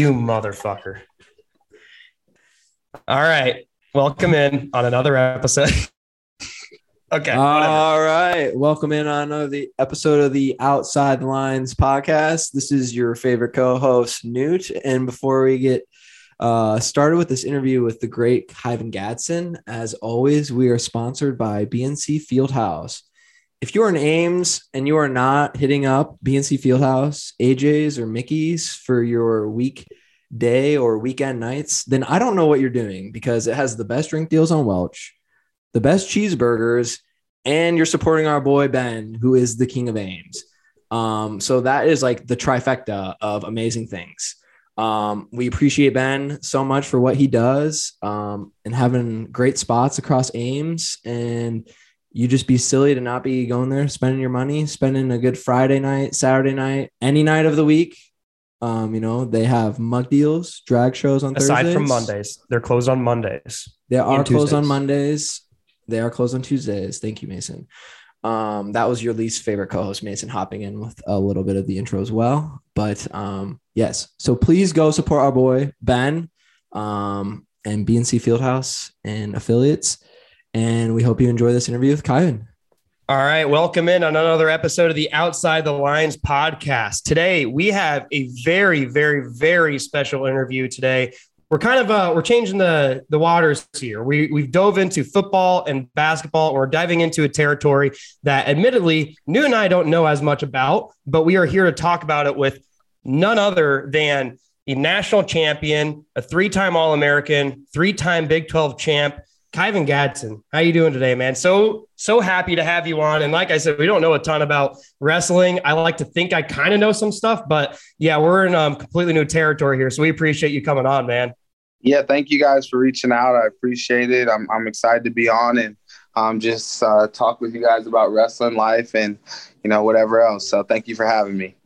You motherfucker. All right. Welcome in on another episode. okay. All right. Welcome in on another episode of the Outside Lines podcast. This is your favorite co host, Newt. And before we get uh, started with this interview with the great Kyven Gadson, as always, we are sponsored by BNC Fieldhouse. If you are in Ames and you are not hitting up BNC Fieldhouse, AJ's, or Mickey's for your weekday or weekend nights, then I don't know what you're doing because it has the best drink deals on Welch, the best cheeseburgers, and you're supporting our boy Ben, who is the king of Ames. Um, so that is like the trifecta of amazing things. Um, we appreciate Ben so much for what he does um, and having great spots across Ames and you just be silly to not be going there, spending your money, spending a good Friday night, Saturday night, any night of the week. Um, you know, they have mug deals, drag shows on Aside Thursdays. from Mondays, they're closed on Mondays. They are closed on Mondays. They are closed on Tuesdays. Thank you, Mason. Um, that was your least favorite co-host, Mason, hopping in with a little bit of the intro as well. But um, yes, so please go support our boy Ben um, and BNC Fieldhouse and affiliates. And we hope you enjoy this interview with Kyven. All right, welcome in on another episode of the Outside the Lines podcast. Today we have a very, very, very special interview. Today we're kind of uh, we're changing the the waters here. We we've dove into football and basketball. We're diving into a territory that, admittedly, New and I don't know as much about, but we are here to talk about it with none other than a national champion, a three-time All-American, three-time Big 12 champ, Kyven Gadson, how you doing today, man? So so happy to have you on. And like I said, we don't know a ton about wrestling. I like to think I kind of know some stuff, but yeah, we're in um, completely new territory here. So we appreciate you coming on, man. Yeah, thank you guys for reaching out. I appreciate it. I'm I'm excited to be on and um, just uh, talk with you guys about wrestling life and you know whatever else. So thank you for having me.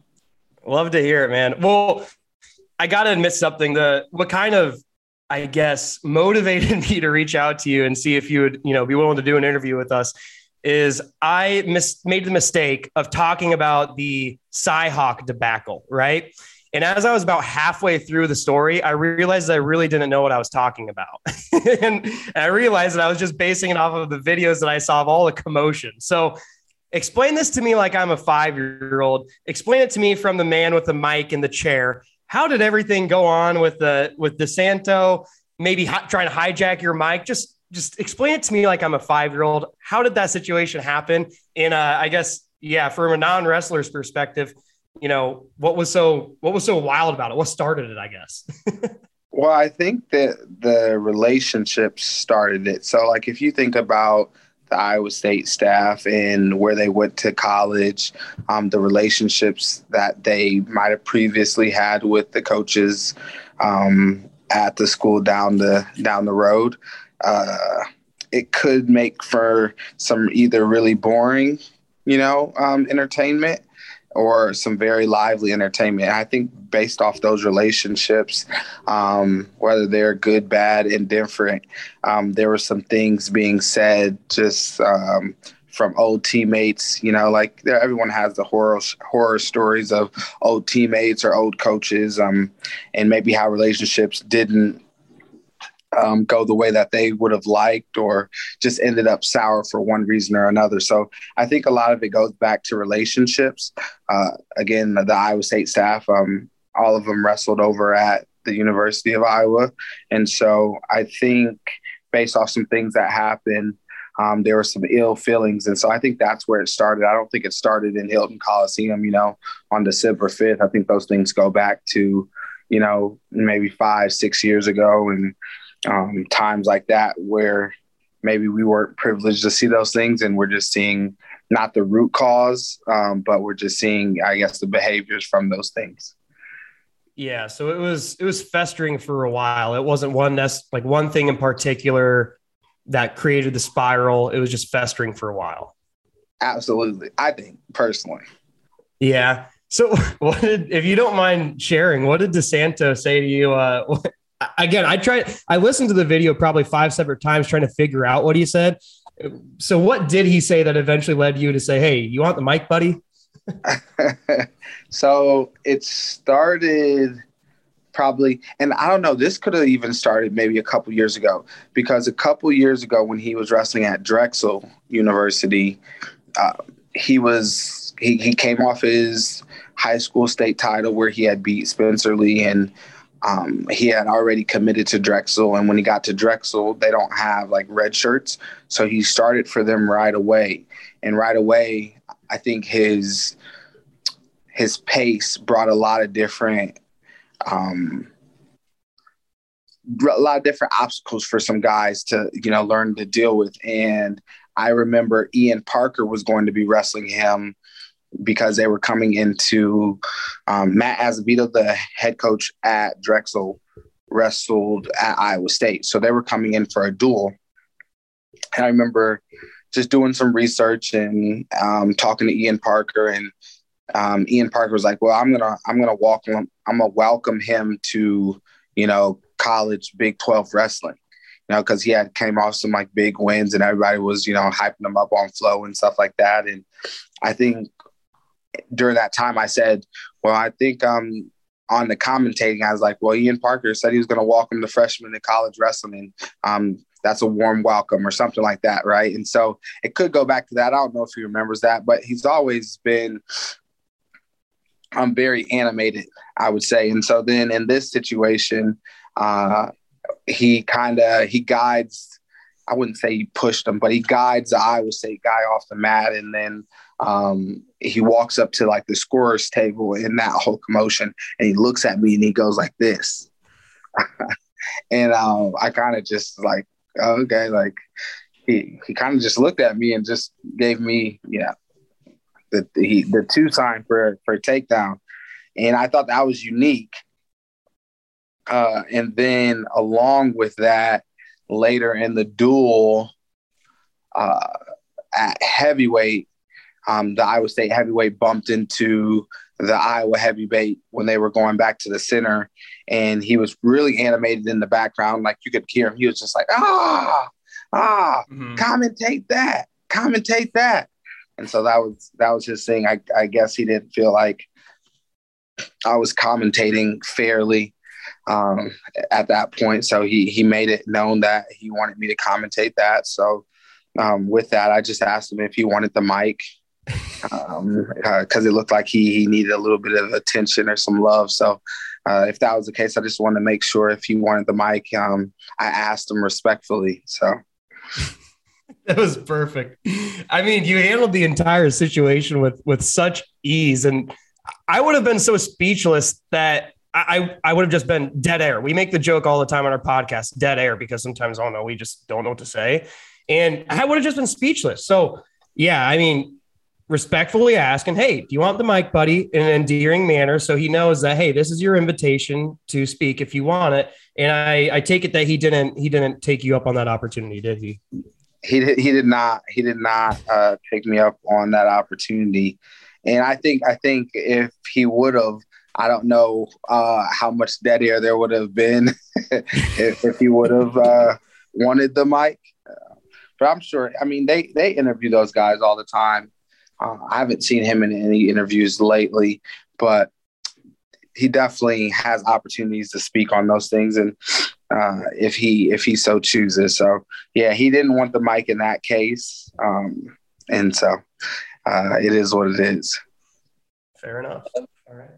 Love to hear it, man. Well, I got to admit something. The what kind of I guess motivated me to reach out to you and see if you would, you know, be willing to do an interview with us is I mis- made the mistake of talking about the Cyhawk debacle, right? And as I was about halfway through the story, I realized I really didn't know what I was talking about. and, and I realized that I was just basing it off of the videos that I saw of all the commotion. So explain this to me like I'm a five year old. Explain it to me from the man with the mic in the chair. How did everything go on with the with DeSanto? Maybe hi- trying to hijack your mic. Just just explain it to me like I'm a five year old. How did that situation happen? In uh, I guess yeah, from a non wrestler's perspective, you know what was so what was so wild about it? What started it? I guess. Well, I think that the relationships started it. So, like, if you think about the Iowa State staff and where they went to college, um, the relationships that they might have previously had with the coaches um, at the school down the down the road, uh, it could make for some either really boring, you know, um, entertainment or some very lively entertainment. I think based off those relationships, um, whether they're good, bad, indifferent, um, there were some things being said just um, from old teammates. You know, like everyone has the horror horror stories of old teammates or old coaches, um, and maybe how relationships didn't. Um, go the way that they would have liked, or just ended up sour for one reason or another. So I think a lot of it goes back to relationships. Uh, again, the, Iowa State staff, um, all of them wrestled over at the University of Iowa. And so I think based off some things that happened, um, there were some ill feelings. And so I think that's where it started. I don't think it started in Hilton Coliseum, you know, on December 5th. I think those things go back to, you know, maybe five, six years ago and um, times like that where maybe we weren't privileged to see those things and we're just seeing not the root cause, um, but we're just seeing, I guess, the behaviors from those things. Yeah, so it was it was festering for a while. It wasn't one that's like one thing in particular that created the spiral. It was just festering for a while. Absolutely. I think personally. Yeah. So what did if you don't mind sharing, what did DeSanto say to you? Uh again, I tried I listened to the video probably five separate times trying to figure out what he said. So what did he say that eventually led you to say, Hey, you want the mic, buddy? so it started probably and i don't know this could have even started maybe a couple years ago because a couple years ago when he was wrestling at drexel university uh, he was he, he came off his high school state title where he had beat spencer lee and um, he had already committed to drexel and when he got to drexel they don't have like red shirts. So he started for them right away. And right away i think his his pace brought a lot of different um, a lot of different obstacles for some guys to you know learn to deal with. And i remember ian parker was going to be wrestling him because they were coming into um, matt azevedo the head coach at drexel wrestled at iowa state so they were coming in for a duel and i remember just doing some research and um, talking to ian parker and um, Ian Parker was like, "Well, I'm gonna I'm gonna walk him. I'm gonna welcome him to you know college Big Twelve wrestling." You know, because he had came off some like big wins, and everybody was you know hyping him up on flow and stuff like that. And I think during that time, I said, "Well, I think um on the commentating, I was like, well, Ian Parker said he was going to welcome the freshmen to college wrestling. Um, that's a warm welcome or something like that, right? And so it could go back to that. I don't know if he remembers that, but he's always been I'm very animated, I would say. And so then in this situation, uh, he kind of he guides. I wouldn't say he pushed him, but he guides the Iowa State guy off the mat, and then um, he walks up to like the scorer's table in that whole commotion, and he looks at me and he goes like this, and um, I kind of just like okay, like he he kind of just looked at me and just gave me yeah the the, the two sign for for takedown, and I thought that was unique. Uh, and then along with that, later in the duel uh, at heavyweight, um, the Iowa State heavyweight bumped into the Iowa heavyweight when they were going back to the center, and he was really animated in the background, like you could hear him. He was just like, ah, ah, mm-hmm. commentate that, commentate that and so that was that was his thing. I, I guess he didn't feel like I was commentating fairly um, at that point, so he he made it known that he wanted me to commentate that. So um, with that, I just asked him if he wanted the mic because um, uh, it looked like he he needed a little bit of attention or some love. So. Uh, if that was the case, I just wanted to make sure if he wanted the mic, um, I asked him respectfully. So that was perfect. I mean, you handled the entire situation with with such ease, and I would have been so speechless that I I would have just been dead air. We make the joke all the time on our podcast, dead air, because sometimes don't know, we just don't know what to say, and I would have just been speechless. So yeah, I mean, respectfully asking, "Hey, do you want the mic, buddy?" in an endearing manner, so he knows that hey, this is your invitation to speak if you want it. And I I take it that he didn't he didn't take you up on that opportunity, did he? he did, he did not he did not uh, pick me up on that opportunity, and I think I think if he would have, I don't know uh, how much dead air there would have been if, if, he would have uh, wanted the mic. but I'm sure. I mean, they they interview those guys all the time. Uh, I haven't seen him in any interviews lately, but he definitely has opportunities to speak on those things and uh, if he if he so chooses. So yeah, he didn't want the mic in that case, um, and so uh, it is what it is. Fair enough. All right.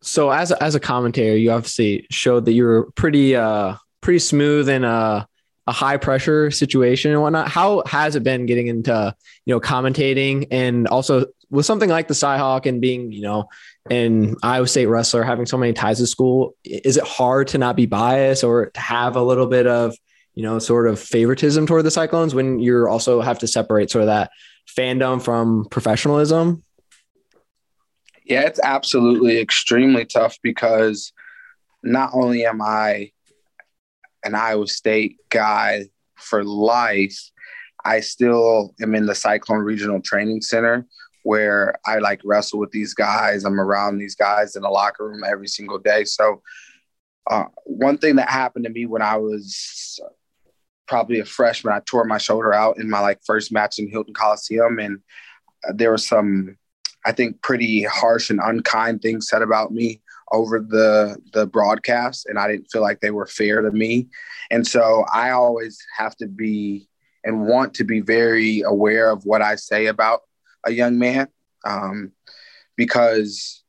So as a, as a commentator, you obviously showed that you were pretty uh pretty smooth and a a high pressure situation and whatnot. How has it been getting into you know commentating and also with something like the Cyhawk and being, you know, an Iowa State wrestler, having so many ties to school, is it hard to not be biased or to have a little bit of, you know, sort of favoritism toward the Cyclones when you're also have to separate sort of that fandom from professionalism? Yeah, it's absolutely extremely tough because not only am I an Iowa State guy for life, I still am in the Cyclone Regional Training Center, where I like wrestle with these guys. I'm around these guys in the locker room every single day. So, uh, one thing that happened to me when I was probably a freshman, I tore my shoulder out in my like first match in Hilton Coliseum, and uh, there were some I think, pretty harsh and unkind things said about me over the the broadcast, and I didn't feel like they were fair to me. And so I always have to be and want to be very aware of what I say about a young man, um, because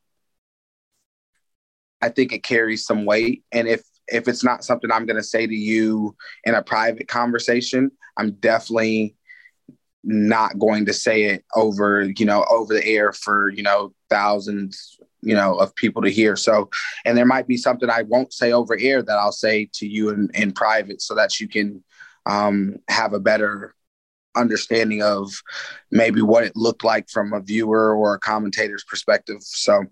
I think it carries some weight. And if if it's not something I'm going to say to you in a private conversation, I'm definitely not going to say it over, you know, over the air for, you know, thousands, you know, of people to hear. So, and there might be something I won't say over air that I'll say to you in, in private so that you can um, have a better understanding of maybe what it looked like from a viewer or a commentator's perspective. So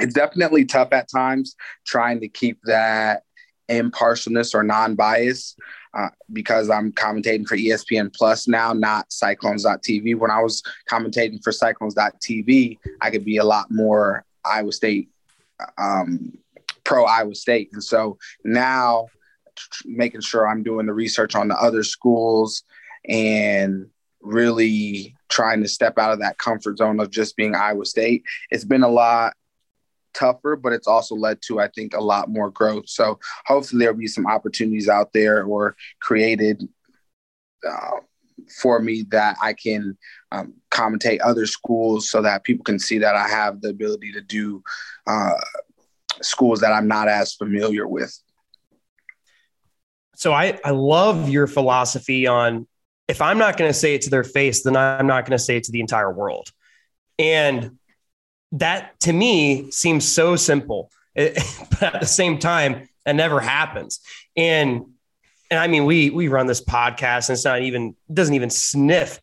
it's definitely tough at times trying to keep that impartialness or non-bias uh, because I'm commentating for ESPN Plus now, not Cyclones.tv. When I was commentating for Cyclones.tv, I could be a lot more Iowa State, um, pro Iowa State. And so now making sure I'm doing the research on the other schools and really trying to step out of that comfort zone of just being Iowa State. It's been a lot tougher, but it's also led to, I think, a lot more growth. So hopefully there'll be some opportunities out there or created uh, for me that I can um, commentate other schools so that people can see that I have the ability to do uh, schools that I'm not as familiar with. So I, I love your philosophy on if I'm not going to say it to their face, then I'm not going to say it to the entire world. And that to me seems so simple, it, but at the same time, that never happens. And and I mean, we we run this podcast, and it's not even doesn't even sniff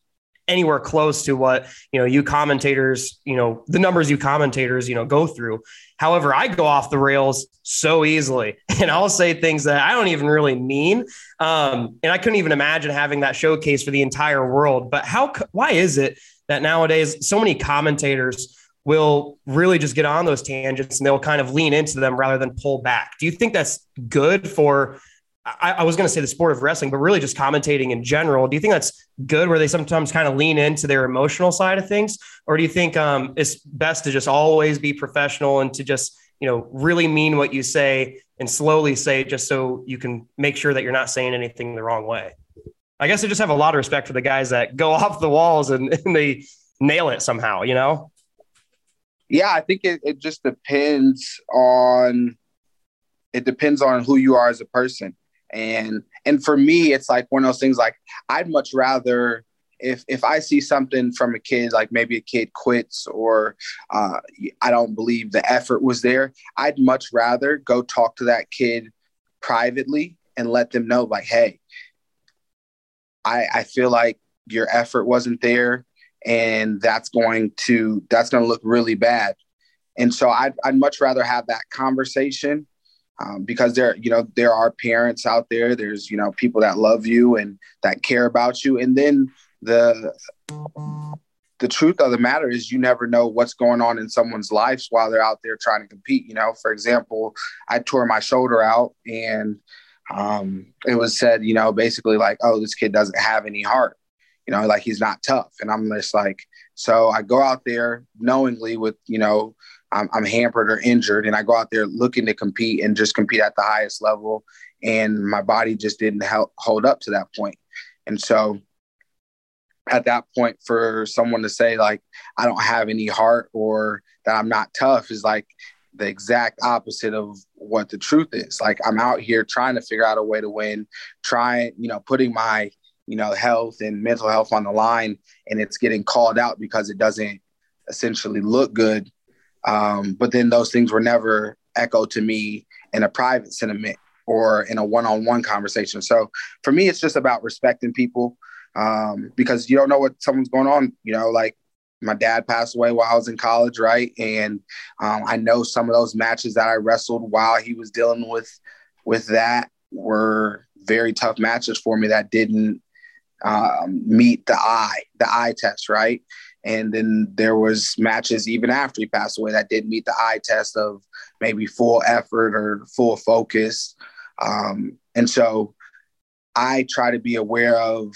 anywhere close to what you know you commentators you know the numbers you commentators you know go through however i go off the rails so easily and i'll say things that i don't even really mean um, and i couldn't even imagine having that showcase for the entire world but how why is it that nowadays so many commentators will really just get on those tangents and they'll kind of lean into them rather than pull back. Do you think that's good for? I, I was going to say the sport of wrestling, but really just commentating in general. Do you think that's good where they sometimes kind of lean into their emotional side of things? Or do you think um, it's best to just always be professional and to just, you know, really mean what you say and slowly say it just so you can make sure that you're not saying anything the wrong way? I guess I just have a lot of respect for the guys that go off the walls and, and they nail it somehow, you know? yeah, I think it, it just depends on it depends on who you are as a person. And and for me, it's like one of those things like I'd much rather if if I see something from a kid, like maybe a kid quits or uh, I don't believe the effort was there, I'd much rather go talk to that kid privately and let them know, like, hey, I I feel like your effort wasn't there and that's going to that's going to look really bad. And so I'd, I'd much rather have that conversation um, because there you know there are parents out there. There's you know people that love you and that care about you, and then the the truth of the matter is you never know what's going on in someone's lives while they're out there trying to compete. You know, for example, I tore my shoulder out and um, it was said, you know, basically like, oh, this kid doesn't have any heart you know, like he's not tough. And I'm just like, so I go out there knowingly with, you know, I'm, I'm hampered or injured, and I go out there looking to compete and just compete at the highest level. And my body just didn't help hold up to that point. And so at that point, for someone to say, like, I don't have any heart or that I'm not tough is like the exact opposite of what the truth is. Like, I'm out here trying to figure out a way to win, trying, you know, putting my you know, health and mental health on the line, and it's getting called out because it doesn't essentially look good. Um, but then those things were never echoed to me in a private sentiment or in a one-on-one conversation. So for me, it's just about respecting people um, because you don't know what someone's going on. You know, like my dad passed away while I was in college, right? And um, I know some of those matches that I wrestled while he was dealing with with that were very tough matches for me that didn't um, meet the eye, the eye test, right? And then there was matches even after he passed away that didn't meet the eye test of maybe full effort or full focus. Um, and so I try to be aware of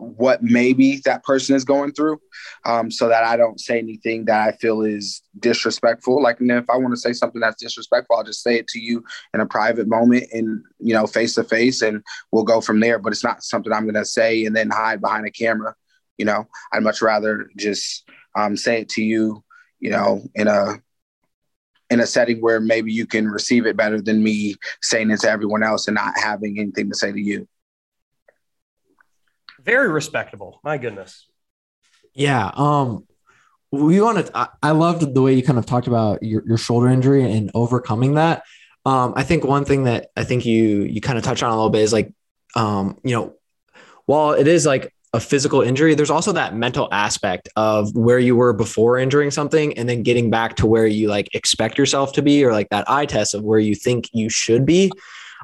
what maybe that person is going through um, so that I don't say anything that I feel is disrespectful. Like, if I want to say something that's disrespectful, I'll just say it to you in a private moment and, you know, face to face and we'll go from there. But it's not something I'm going to say and then hide behind a camera. You know, I'd much rather just um, say it to you, you know, in a, in a setting where maybe you can receive it better than me saying it to everyone else and not having anything to say to you. Very respectable. My goodness. Yeah. Um, we want to, I, I loved the way you kind of talked about your, your shoulder injury and overcoming that. Um, I think one thing that I think you, you kind of touch on a little bit is like, um, you know, while it is like a physical injury, there's also that mental aspect of where you were before injuring something and then getting back to where you like expect yourself to be or like that eye test of where you think you should be.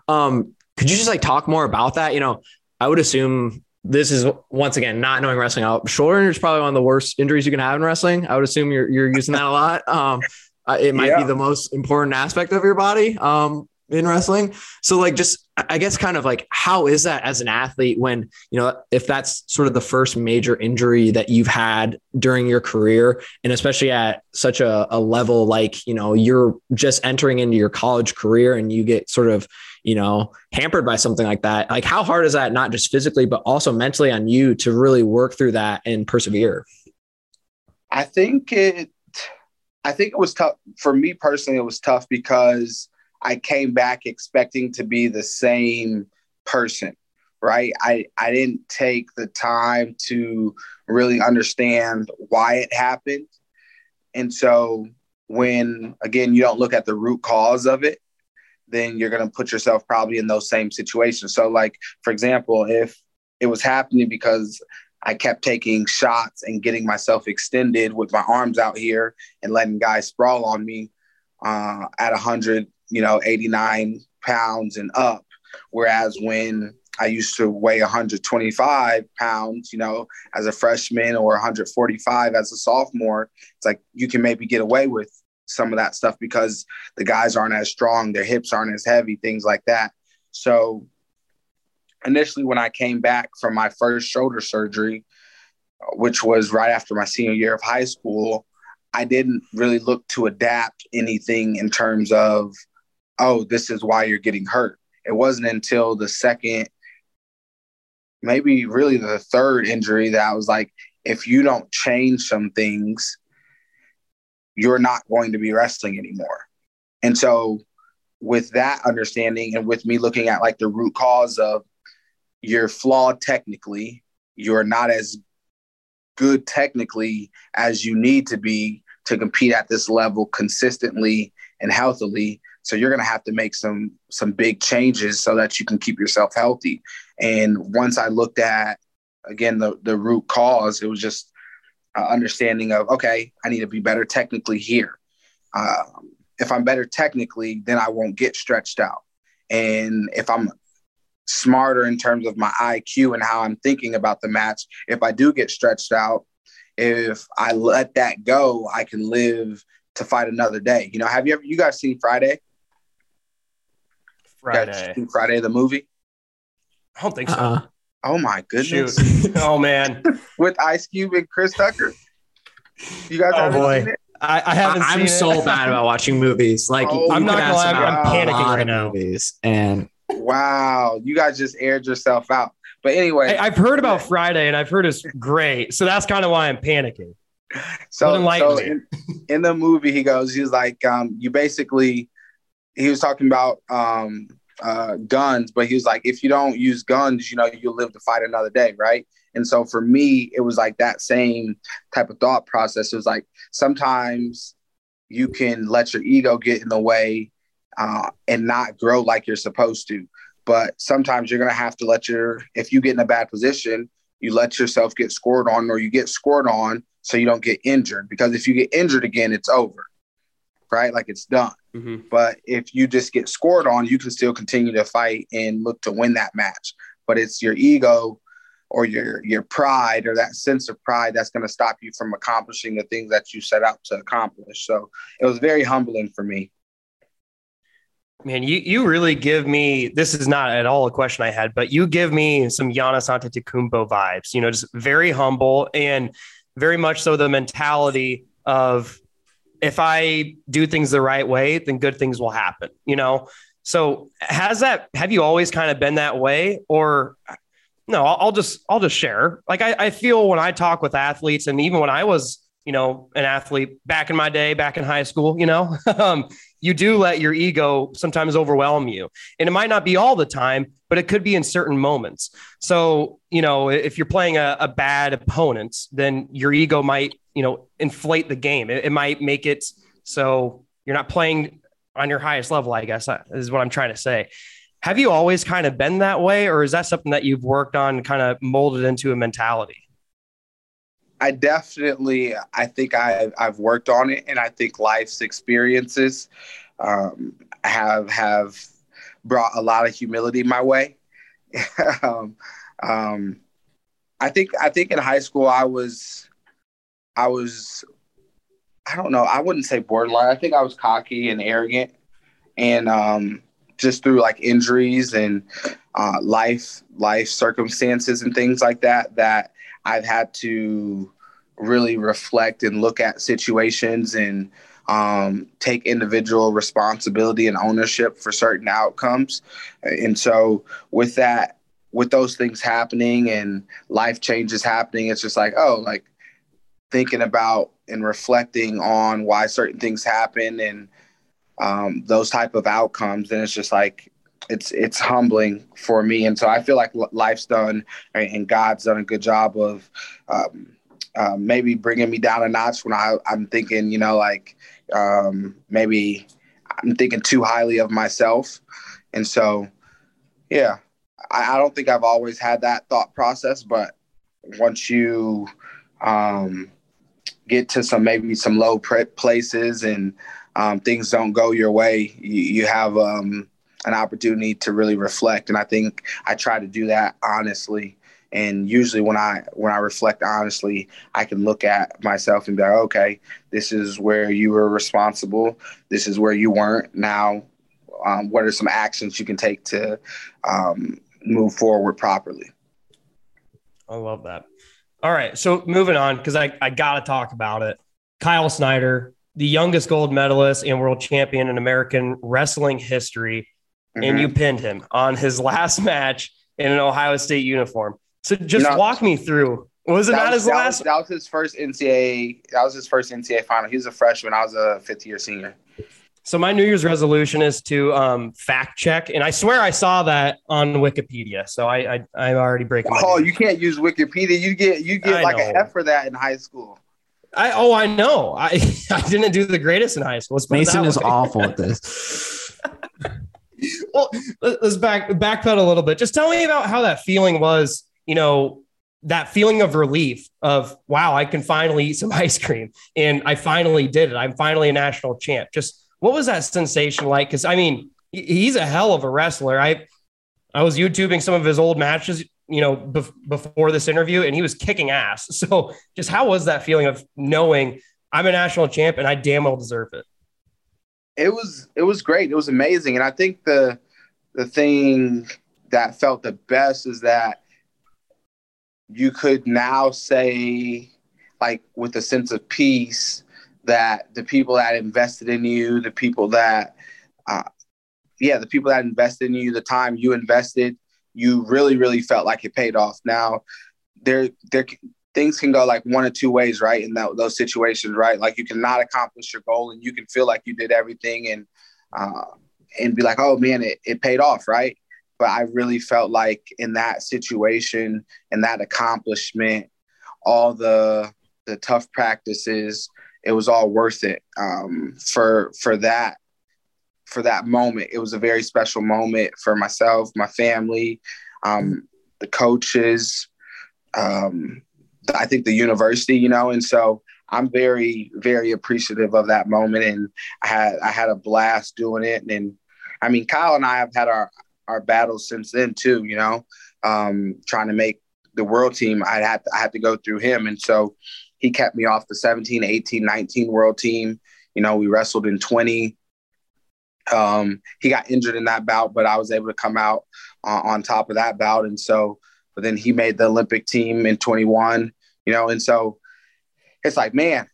Um, could you just like talk more about that? You know, I would assume this is once again not knowing wrestling. Shoulder injury is probably one of the worst injuries you can have in wrestling. I would assume you're you're using that a lot. Um, it might yeah. be the most important aspect of your body um, in wrestling. So like just I guess kind of like how is that as an athlete when you know if that's sort of the first major injury that you've had during your career and especially at such a, a level like you know you're just entering into your college career and you get sort of you know, hampered by something like that. Like, how hard is that, not just physically, but also mentally on you to really work through that and persevere? I think it, I think it was tough for me personally. It was tough because I came back expecting to be the same person, right? I, I didn't take the time to really understand why it happened. And so when again you don't look at the root cause of it then you're going to put yourself probably in those same situations. So, like, for example, if it was happening because I kept taking shots and getting myself extended with my arms out here and letting guys sprawl on me uh, at 100, you know, 89 pounds and up. Whereas when I used to weigh 125 pounds, you know, as a freshman or 145 as a sophomore, it's like you can maybe get away with some of that stuff because the guys aren't as strong, their hips aren't as heavy, things like that. So initially, when I came back from my first shoulder surgery, which was right after my senior year of high school, I didn't really look to adapt anything in terms of, oh, this is why you're getting hurt. It wasn't until the second, maybe really the third injury that I was like, if you don't change some things, you're not going to be wrestling anymore. And so, with that understanding, and with me looking at like the root cause of you're flawed technically, you're not as good technically as you need to be to compete at this level consistently and healthily. So you're going to have to make some some big changes so that you can keep yourself healthy. And once I looked at again the the root cause, it was just understanding of okay, I need to be better technically here. Um, if I'm better technically, then I won't get stretched out. And if I'm smarter in terms of my IQ and how I'm thinking about the match, if I do get stretched out, if I let that go, I can live to fight another day. You know, have you ever you guys seen Friday? Friday. Friday the movie? I don't think so. Uh-uh. Oh my goodness! oh man, with Ice Cube and Chris Tucker. You guys? Oh boy. I, I, haven't. I, am so bad about watching movies. Like oh, I'm not gonna lie, I'm panicking right now. Movies and wow, you guys just aired yourself out. But anyway, I, have heard about Friday and I've heard it's great, so that's kind of why I'm panicking. So, so in, in, the movie, he goes, he's like, um, you basically, he was talking about um, uh, guns, but he was like, if you don't use guns, you know, you'll live to fight another day, right? And so for me, it was like that same type of thought process. It was like sometimes you can let your ego get in the way uh, and not grow like you're supposed to. But sometimes you're going to have to let your, if you get in a bad position, you let yourself get scored on or you get scored on so you don't get injured. Because if you get injured again, it's over right? Like it's done. Mm-hmm. But if you just get scored on, you can still continue to fight and look to win that match. But it's your ego or your your pride or that sense of pride that's going to stop you from accomplishing the things that you set out to accomplish. So it was very humbling for me. Man, you you really give me this is not at all a question I had, but you give me some Giannis Antetokounmpo vibes. You know, just very humble and very much so the mentality of if I do things the right way, then good things will happen. You know, so has that have you always kind of been that way, or no? I'll, I'll just I'll just share. Like I, I feel when I talk with athletes, and even when I was you know an athlete back in my day, back in high school, you know. um, you do let your ego sometimes overwhelm you. And it might not be all the time, but it could be in certain moments. So, you know, if you're playing a, a bad opponent, then your ego might, you know, inflate the game. It, it, might make it so you're not playing on your highest level, I guess, uh, is what I'm trying to say. Have you always kind of been that way, or is that something that you've worked on, kind of molded into a mentality? I definitely, I think I, I've worked on it, and I think life's experiences um, have have brought a lot of humility my way. um, um, I think I think in high school I was I was I don't know I wouldn't say borderline. I think I was cocky and arrogant, and um, just through like injuries and uh, life life circumstances and things like that that I've had to really reflect and look at situations and um, take individual responsibility and ownership for certain outcomes. And so, with that, with those things happening and life changes happening, it's just like, oh, like thinking about and reflecting on why certain things happen and um, those type of outcomes. And it's just like it's it's humbling for me. And so I feel like life's done and God's done a good job of um, uh, maybe bringing me down a notch when I, I'm thinking, you know, like um, maybe I'm thinking too highly of myself. And so, yeah, I, I don't think I've always had that thought process, but once you um, get to some maybe some low prep places and um, things don't go your way, you, you have um, an opportunity to really reflect. And I think I try to do that honestly and usually when I when I reflect honestly, I can look at myself and be like, okay, this is where you were responsible. This is where you weren't. Now, um, what are some actions you can take to um, move forward properly? I love that. All right, so moving on because I I got to talk about it. Kyle Snyder, the youngest gold medalist and world champion in American wrestling history, mm-hmm. and you pinned him on his last match in an Ohio State uniform. So just walk me through. Was it not was, his that last? Was, that was his first NCAA. That was his first NCAA final. He was a freshman. I was a fifth year senior. So my New Year's resolution is to um, fact check, and I swear I saw that on Wikipedia. So I I I'm already breaking. Oh, you can't use Wikipedia. You get you get I like know. a F for that in high school. I oh I know. I I didn't do the greatest in high school. Mason is awful at this. well, let's back backpedal a little bit. Just tell me about how that feeling was you know, that feeling of relief of wow, I can finally eat some ice cream, and I finally did it. I'm finally a national champ. Just what was that sensation like? Because I mean, he's a hell of a wrestler. I I was YouTubing some of his old matches, you know, bef- before this interview, and he was kicking ass. So, just how was that feeling of knowing I'm a national champ and I damn well deserve it? It was it was great. It was amazing, and I think the the thing that felt the best is that you could now say, like with a sense of peace, that the people that invested in you, the people that, uh, yeah, the people that invested in you, the time you invested, you really, really felt like it paid off. Now, there, there, things can go like one or two ways, right? In that, those situations, right? Like you cannot accomplish your goal, and you can feel like you did everything, and uh, and be like, oh man, it, it paid off, right? but I really felt like in that situation and that accomplishment, all the the tough practices, it was all worth it um, for for that for that moment. It was a very special moment for myself, my family, um, the coaches, um, I think the university, you know, and so I'm very very appreciative of that moment, and I had I had a blast doing it, and I mean Kyle and I have had our our battles since then too. You know, um, trying to make the world team, I had to, I had to go through him, and so he kept me off the 17, 18, 19 world team. You know, we wrestled in 20, Um, he got injured in that bout, but I was able to come out uh, on top of that bout. And so, but then he made the Olympic team in 21, you know, and so it's like, man,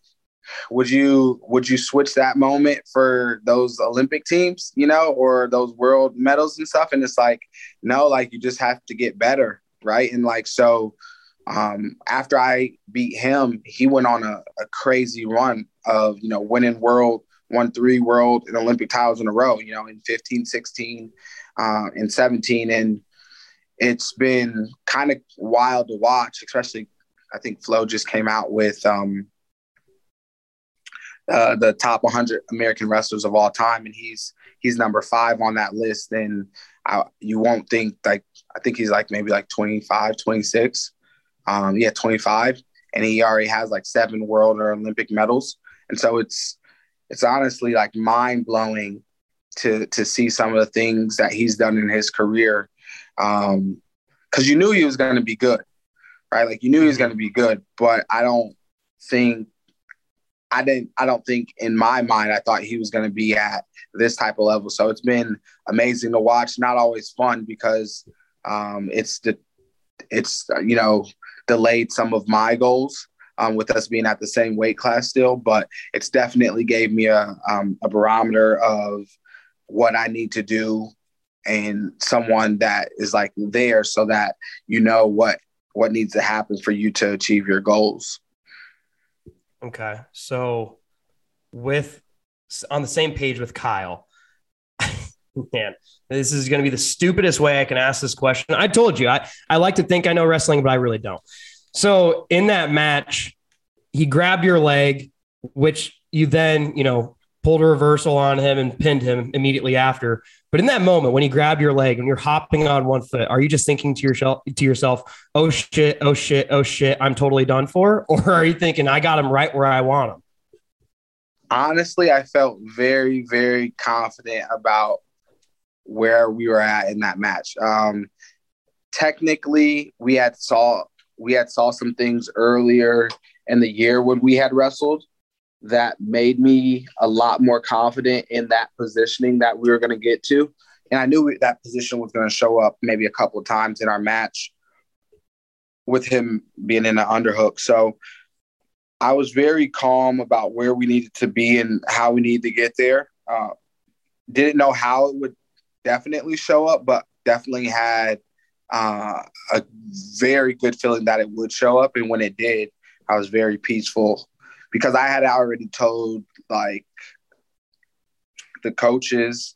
would you would you switch that moment for those Olympic teams, you know, or those world medals and stuff? And it's like, no, like you just have to get better, right? And like so, um, after I beat him, he went on a, a crazy run of you know winning world won three world and Olympic titles in a row, you know, in 15, 16, uh, and 17. And it's been kind of wild to watch, especially I think Flo just came out with um, uh, the top 100 American wrestlers of all time, and he's he's number five on that list. And I, you won't think like I think he's like maybe like 25, 26, um, yeah, 25, and he already has like seven world or Olympic medals. And so it's it's honestly like mind blowing to to see some of the things that he's done in his career. Um, because you knew he was going to be good, right? Like you knew he was going to be good, but I don't think I didn't I don't think in my mind I thought he was going to be at this type of level. So it's been amazing to watch. Not always fun because um, it's the it's you know delayed some of my goals um, with us being at the same weight class still, but it's definitely gave me a, um, a barometer of what I need to do and someone that is like there so that you know what what needs to happen for you to achieve your goals. Okay. So with on the same page with Kyle, man, this is going to be the stupidest way I can ask this question. I told you, I, I like to think I know wrestling, but I really don't. So in that match, he grabbed your leg, which you then, you know, pulled a reversal on him and pinned him immediately after. But in that moment, when he grabbed your leg and you're hopping on one foot, are you just thinking to yourself, to yourself, "Oh shit, oh shit, oh shit, I'm totally done for," or are you thinking, "I got him right where I want him"? Honestly, I felt very, very confident about where we were at in that match. Um, technically, we had saw we had saw some things earlier in the year when we had wrestled that made me a lot more confident in that positioning that we were going to get to. And I knew that position was going to show up maybe a couple of times in our match with him being in the underhook. So I was very calm about where we needed to be and how we needed to get there. Uh, didn't know how it would definitely show up, but definitely had uh, a very good feeling that it would show up. And when it did, I was very peaceful because I had already told like the coaches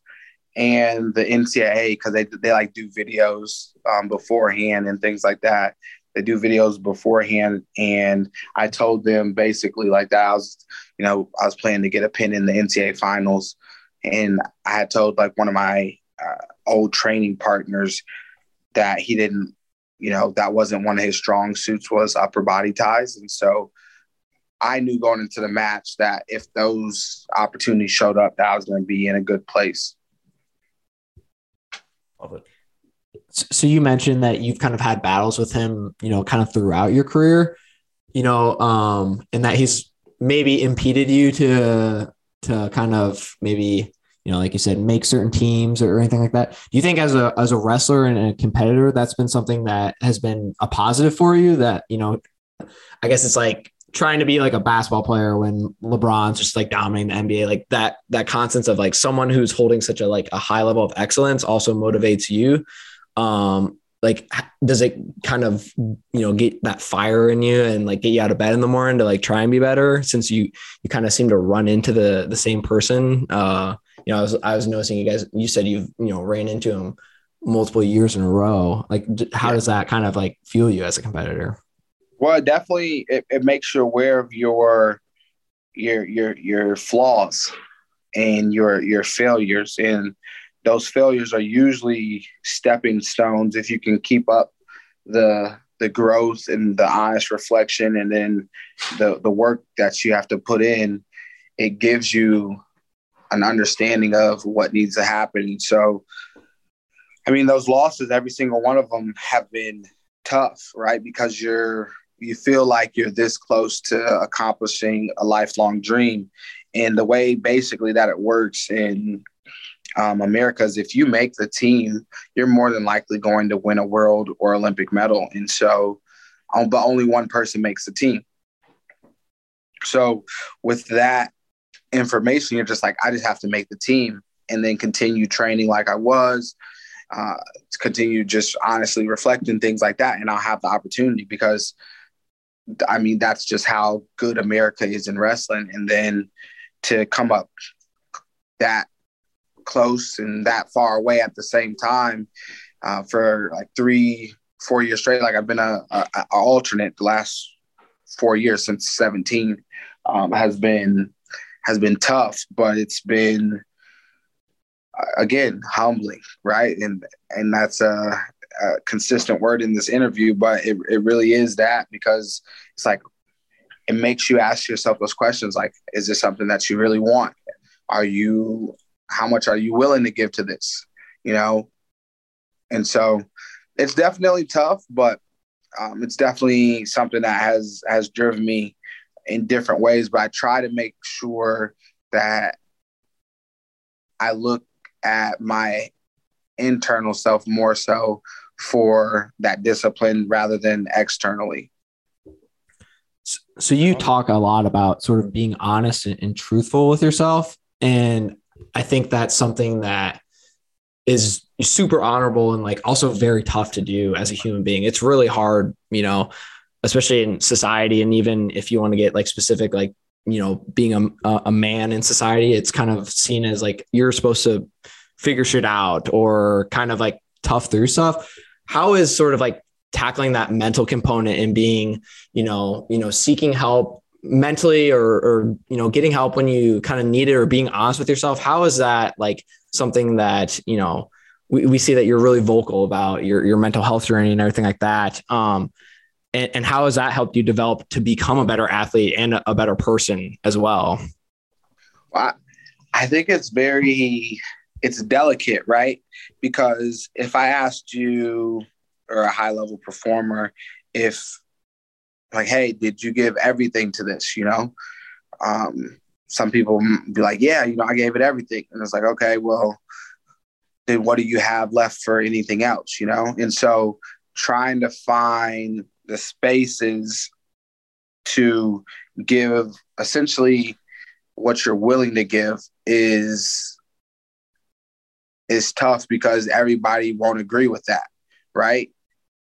and the NCAA because they they like do videos um, beforehand and things like that. They do videos beforehand, and I told them basically like that. I was, you know, I was planning to get a pin in the NCAA finals, and I had told like one of my uh, old training partners that he didn't, you know, that wasn't one of his strong suits was upper body ties, and so I knew going into the match that if those opportunities showed up, that I was going to be in a good place. Love it. So you mentioned that you've kind of had battles with him, you know, kind of throughout your career, you know, um, and that he's maybe impeded you to to kind of maybe you know, like you said, make certain teams or anything like that. Do you think as a as a wrestler and a competitor, that's been something that has been a positive for you? That you know, I guess it's like trying to be like a basketball player when LeBron's just like dominating the NBA, like that that concept of like someone who's holding such a like a high level of excellence also motivates you. Um, like does it kind of you know get that fire in you and like get you out of bed in the morning to like try and be better since you you kind of seem to run into the the same person uh you know i was i was noticing you guys you said you've you know ran into him multiple years in a row. Like how does that kind of like fuel you as a competitor? Well, definitely, it, it makes you aware of your your your your flaws and your your failures, and those failures are usually stepping stones if you can keep up the the growth and the honest reflection, and then the the work that you have to put in. It gives you an understanding of what needs to happen. So, I mean, those losses, every single one of them have been tough, right? Because you're you feel like you're this close to accomplishing a lifelong dream and the way basically that it works in um, America is if you make the team, you're more than likely going to win a world or Olympic medal. And so, um, but only one person makes the team. So, with that information, you're just like, I just have to make the team and then continue training like I was, uh, continue just honestly reflecting things like that. And I'll have the opportunity because I mean, that's just how good America is in wrestling. And then to come up that close and that far away at the same time uh, for like three, four years straight. Like I've been a, a, a alternate the last four years since 17 um, has been has been tough, but it's been again humbling, right? And and that's a, a, consistent word in this interview, but it it really is that because it's like it makes you ask yourself those questions like is this something that you really want? Are you how much are you willing to give to this? You know? And so it's definitely tough but um, it's definitely something that has has driven me in different ways but i try to make sure that i look at my internal self more so for that discipline rather than externally. So you talk a lot about sort of being honest and, truthful with yourself and i think that's something that is super honorable and like also very tough to do as a human being. It's really hard you know especially in society and even if you want to get like specific like you know being a, a man in society it's kind of seen as like you're supposed to figure shit out or kind of like tough through stuff. How is sort of like tackling that mental component and being you know you know seeking help mentally or or you know getting help when you kind of need it or being honest with yourself? How is that like something that you know we, we see that you're really vocal about your your mental health journey and everything like that. Um and, and how has that helped you develop to become a better athlete and a better person as well? Well i think it's very it's delicate right? Because if i asked you or a high level performer if like hey did you give everything to this you know? Um, some people be like yeah you know i gave it everything. And it's like okay well then what do you have left for anything else you know? And so trying to find the spaces to give essentially what you're willing to give is is tough because everybody won't agree with that right?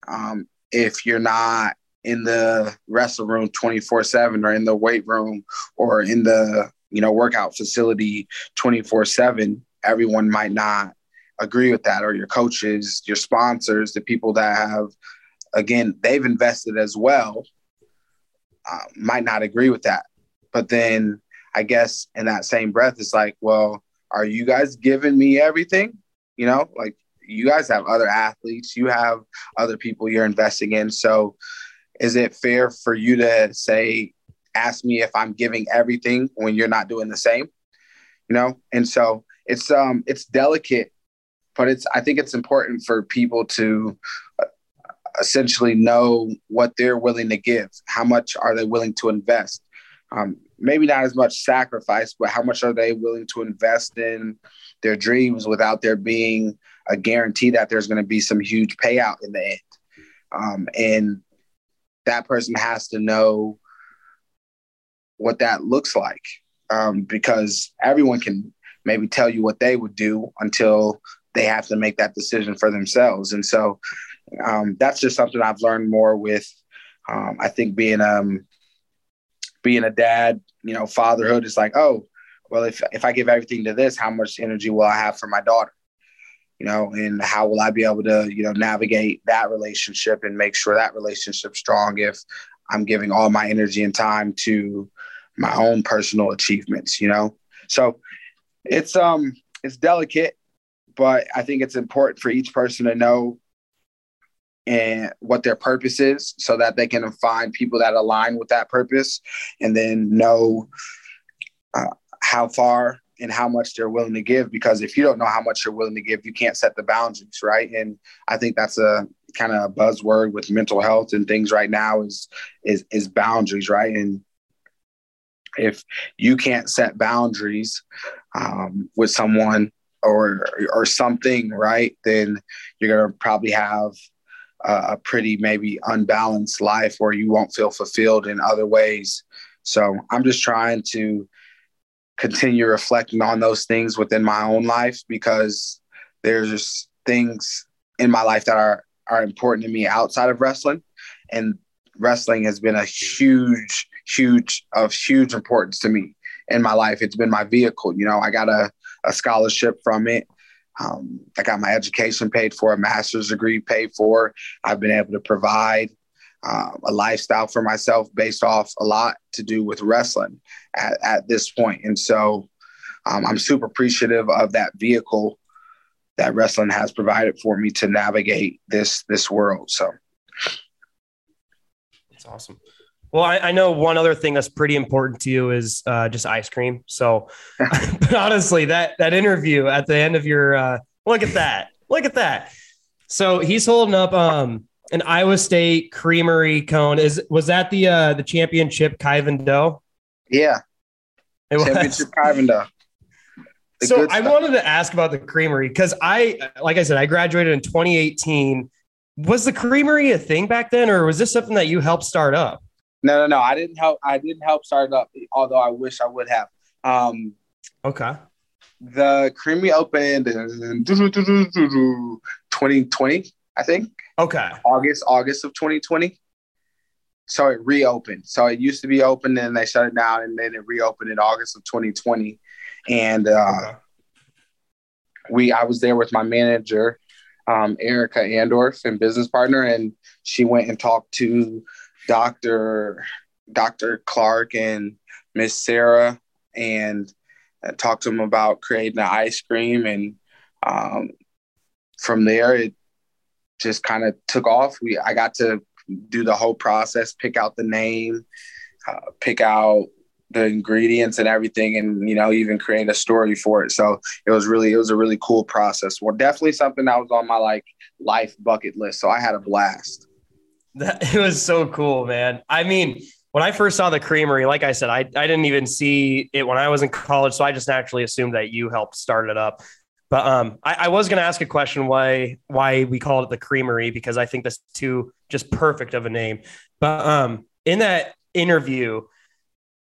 Um, if you're not in the wrestle room 24 7 or in the weight room or in the you know workout facility 24 7 everyone might not agree with that or your coaches your sponsors the people that have again they've invested as well uh, might not agree with that but then i guess in that same breath it's like well are you guys giving me everything you know like you guys have other athletes, you have other people you're investing in. So is it fair for you to say, ask me if I'm giving everything when you're not doing the same? You know? And so it's um it's delicate, but it's I think it's important for people to essentially know what they're willing to give. How much are they willing to invest? Um, maybe not as much sacrifice, but how much are they willing to invest in their dreams without there being a guarantee that there's going to be some huge payout in the end. Um, and that person has to know what that looks like um, because everyone can maybe tell you what they would do until they have to make that decision for themselves. And so um, that's just something I've learned more with. Um, I think being um, being a dad, you know, fatherhood is like, oh, well, if if I give everything to this, how much energy will I have for my daughter? you know, and how will I be able to, you know, navigate that relationship and make sure that relationship's strong if I'm giving all my energy and time to my own personal achievements, you know? So it's um it's delicate, but I think it's important for each person to know and what their purpose is so that they can find people that align with that purpose and then know uh, how far and how much they're willing to give because if you don't know how much you're willing to give you can't set the boundaries right and i think that's a kind of a buzzword with mental health and things right now is is is boundaries right and if you can't set boundaries um, with someone or or something, right? Then you're gonna probably have a pretty maybe unbalanced life where you won't feel fulfilled in other ways. So I'm just trying to continue reflecting on those things within my own life because there's things in my life that are are important to me outside of wrestling. And wrestling has been a huge huge of huge importance to me in my life. It's been my vehicle. You know i got a, a scholarship from it um, i got my education paid for a master's degree paid for i've been able to provide uh, a lifestyle for myself based off a lot to do with wrestling at, at this point. And so um, I'm super appreciative of that vehicle that wrestling has provided for me to navigate this this world. So it's awesome. Well, I, I, know one other thing that's pretty important to you is uh, just ice cream. So, but honestly, that that interview at the end of your uh, look at that, look at that. So he's holding up um, an Iowa State Creamery cone. Is was that the uh the championship Kyven dough? Yeah, it championship Kyven dough. So I wanted to ask about the creamery because I, like I said, I graduated in 2018. Was the creamery a thing back then, or was this something that you helped start up? No, no, no. I didn't help. I didn't help start up, although I wish I would have. Um, okay. The creamery opened in 2020, I think. Okay. August, August of 2020. So it reopened. So it used to be open and they shut it down and then it reopened in August of 2020. And uh, okay. we I was there with my manager, um, Erica Andorf and business partner, and she went and talked to Dr. Dr. Clark and Miss Sarah and uh, talked to them about creating the ice cream and um, from there it just kind of took off. We I got to do the whole process, pick out the name, uh, pick out the ingredients and everything, and you know even create a story for it. So it was really it was a really cool process. Well, definitely something that was on my like life bucket list. So I had a blast. That it was so cool, man. I mean, when I first saw the creamery, like I said, I, I didn't even see it when I was in college. So I just naturally assumed that you helped start it up. But um, I, I was going to ask a question why why we called it the Creamery because I think that's too just perfect of a name. But um, in that interview,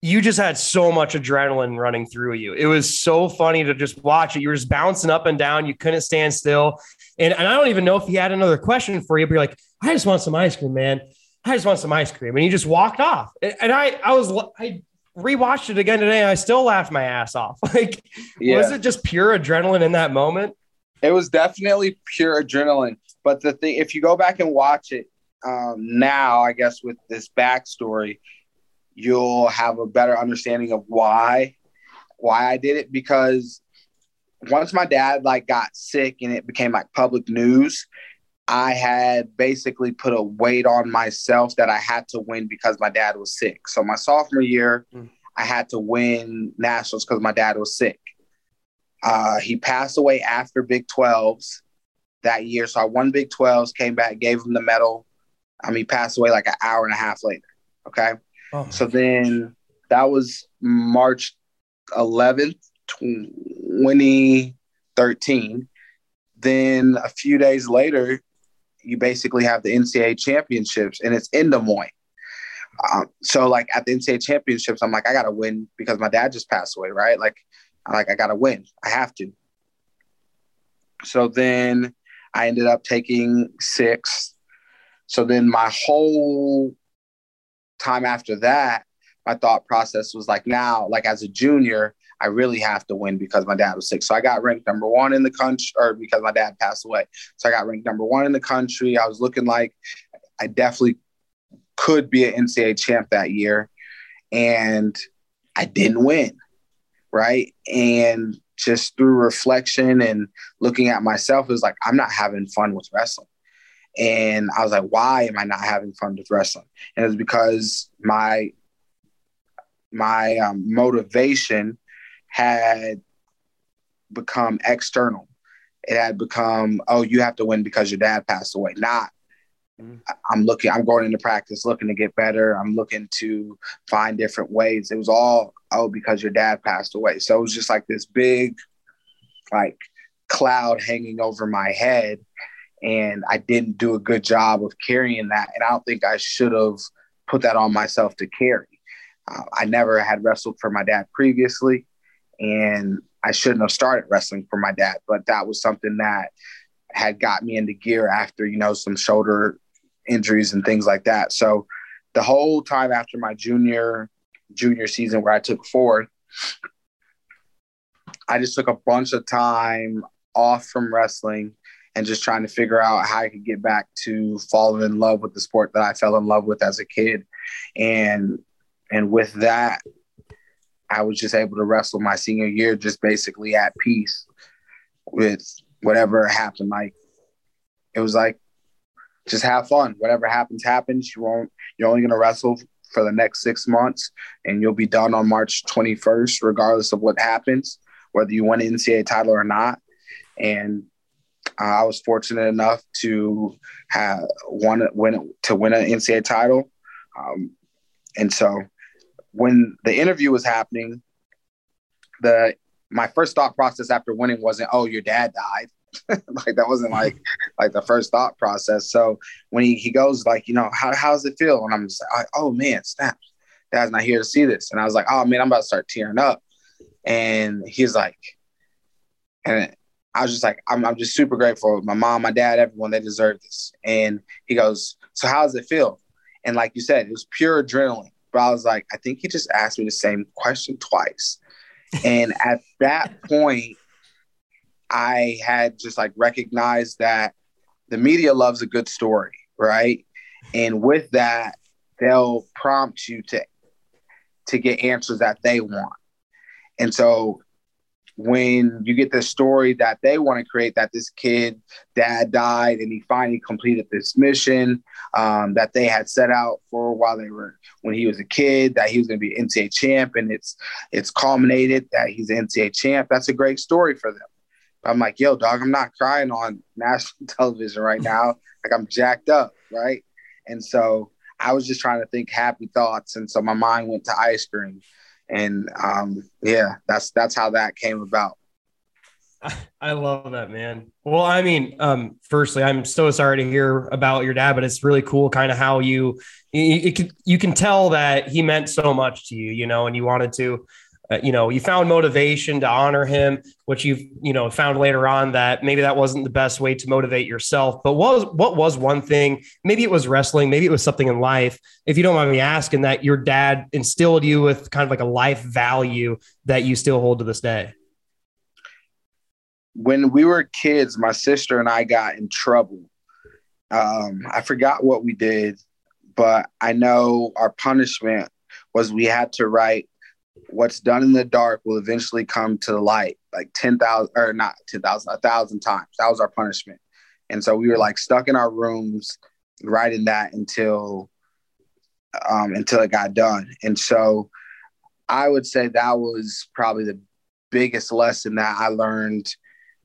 you just had so much adrenaline running through you. It was so funny to just watch it. You were just bouncing up and down. You couldn't stand still. And, and I don't even know if he had another question for you, but you're like, I just want some ice cream, man. I just want some ice cream. And he just walked off. And I, I was, I rewatched it again today. And I still laughed my ass off. Like, yeah. was it just pure adrenaline in that moment? It was definitely pure adrenaline. But the thing, if you go back and watch it um, now, I guess with this backstory, you'll have a better understanding of why why I did it. Because once my dad like got sick and it became like public news, I had basically put a weight on myself that I had to win because my dad was sick. So my sophomore year, mm. I had to win nationals because my dad was sick. Uh, he passed away after Big 12s that year. So I won Big 12s, came back, gave him the medal. Um, he passed away like an hour and a half later. Okay. Oh. So then that was March 11th, 2013. Then a few days later, you basically have the NCAA championships and it's in Des Moines. Um, so like at the NCAA championships, I'm like, I gotta win because my dad just passed away, right? Like, I'm like, I gotta win. I have to. So then I ended up taking six. So then my whole time after that, my thought process was like, now, like as a junior, I really have to win because my dad was sick. So I got ranked number one in the country, or because my dad passed away. So I got ranked number one in the country. I was looking like I definitely could be an NCAA champ that year. And I didn't win. Right. And just through reflection and looking at myself, it was like, I'm not having fun with wrestling. And I was like, why am I not having fun with wrestling? And it was because my my um, motivation had become external. It had become, oh, you have to win because your dad passed away. Not, mm. I'm looking, I'm going into practice looking to get better. I'm looking to find different ways. It was all, oh, because your dad passed away. So it was just like this big, like, cloud hanging over my head and I didn't do a good job of carrying that. And I don't think I should have put that on myself to carry. Uh, I never had wrestled for my dad previously, and I shouldn't have started wrestling for my dad. But that was something that had got me into gear after you know some shoulder injuries and things like that. So the whole time after my junior junior season where I took fourth, I just took a bunch of time off from wrestling and just trying to figure out how I could get back to falling in love with the sport that I fell in love with as a kid. And and with that, I was just able to wrestle my senior year just basically at peace with whatever happened. Like it was like just have fun. Whatever happens, happens. You won't you're only gonna wrestle for the next six months and you'll be done on March 21st, regardless of what happens, whether you win an NCAA title or not. And I was fortunate enough to have won win to win an NCAA title, um, and so when the interview was happening, the my first thought process after winning wasn't, "Oh, your dad died." like that wasn't like like the first thought process. So when he, he goes like, you know, how how's it feel? And I'm just like, oh man, snaps. Dad's not here to see this. And I was like, oh man, I'm about to start tearing up. And he's like, and I was just like, I'm, I'm just super grateful. My mom, my dad, everyone, they deserve this. And he goes, So how does it feel? And like you said, it was pure adrenaline. But I was like, I think he just asked me the same question twice. and at that point, I had just like recognized that the media loves a good story, right? And with that, they'll prompt you to to get answers that they want. And so when you get the story that they want to create that this kid dad died and he finally completed this mission um, that they had set out for while they were when he was a kid that he was going to be NCAA champ and it's it's culminated that he's NCAA champ. That's a great story for them. I'm like yo dog I'm not crying on national television right now. Like I'm jacked up right? And so I was just trying to think happy thoughts and so my mind went to ice cream and um, yeah, that's that's how that came about. I love that, man. Well, I mean, um, firstly, I'm so sorry to hear about your dad, but it's really cool, kind of how you you, can, you can tell that he meant so much to you, you know, and you wanted to uh, you know, you found motivation to honor him, which you've, you know, found later on that maybe that wasn't the best way to motivate yourself. But what was, what was one thing? Maybe it was wrestling, maybe it was something in life. If you don't mind me asking, that your dad instilled you with kind of like a life value that you still hold to this day. When we were kids, my sister and I got in trouble. Um, I forgot what we did, but I know our punishment was we had to write what's done in the dark will eventually come to the light like 10,000 or not 10,000, a thousand times. That was our punishment. And so we were like stuck in our rooms writing that until um, until it got done. And so I would say that was probably the biggest lesson that I learned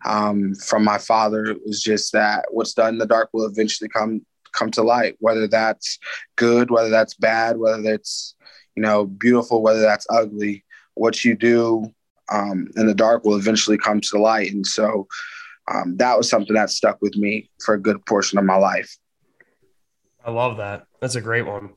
um, from my father it was just that what's done in the dark will eventually come come to light, whether that's good, whether that's bad, whether that's you know, beautiful, whether that's ugly. What you do um, in the dark will eventually come to the light. And so um, that was something that stuck with me for a good portion of my life. I love that. That's a great one.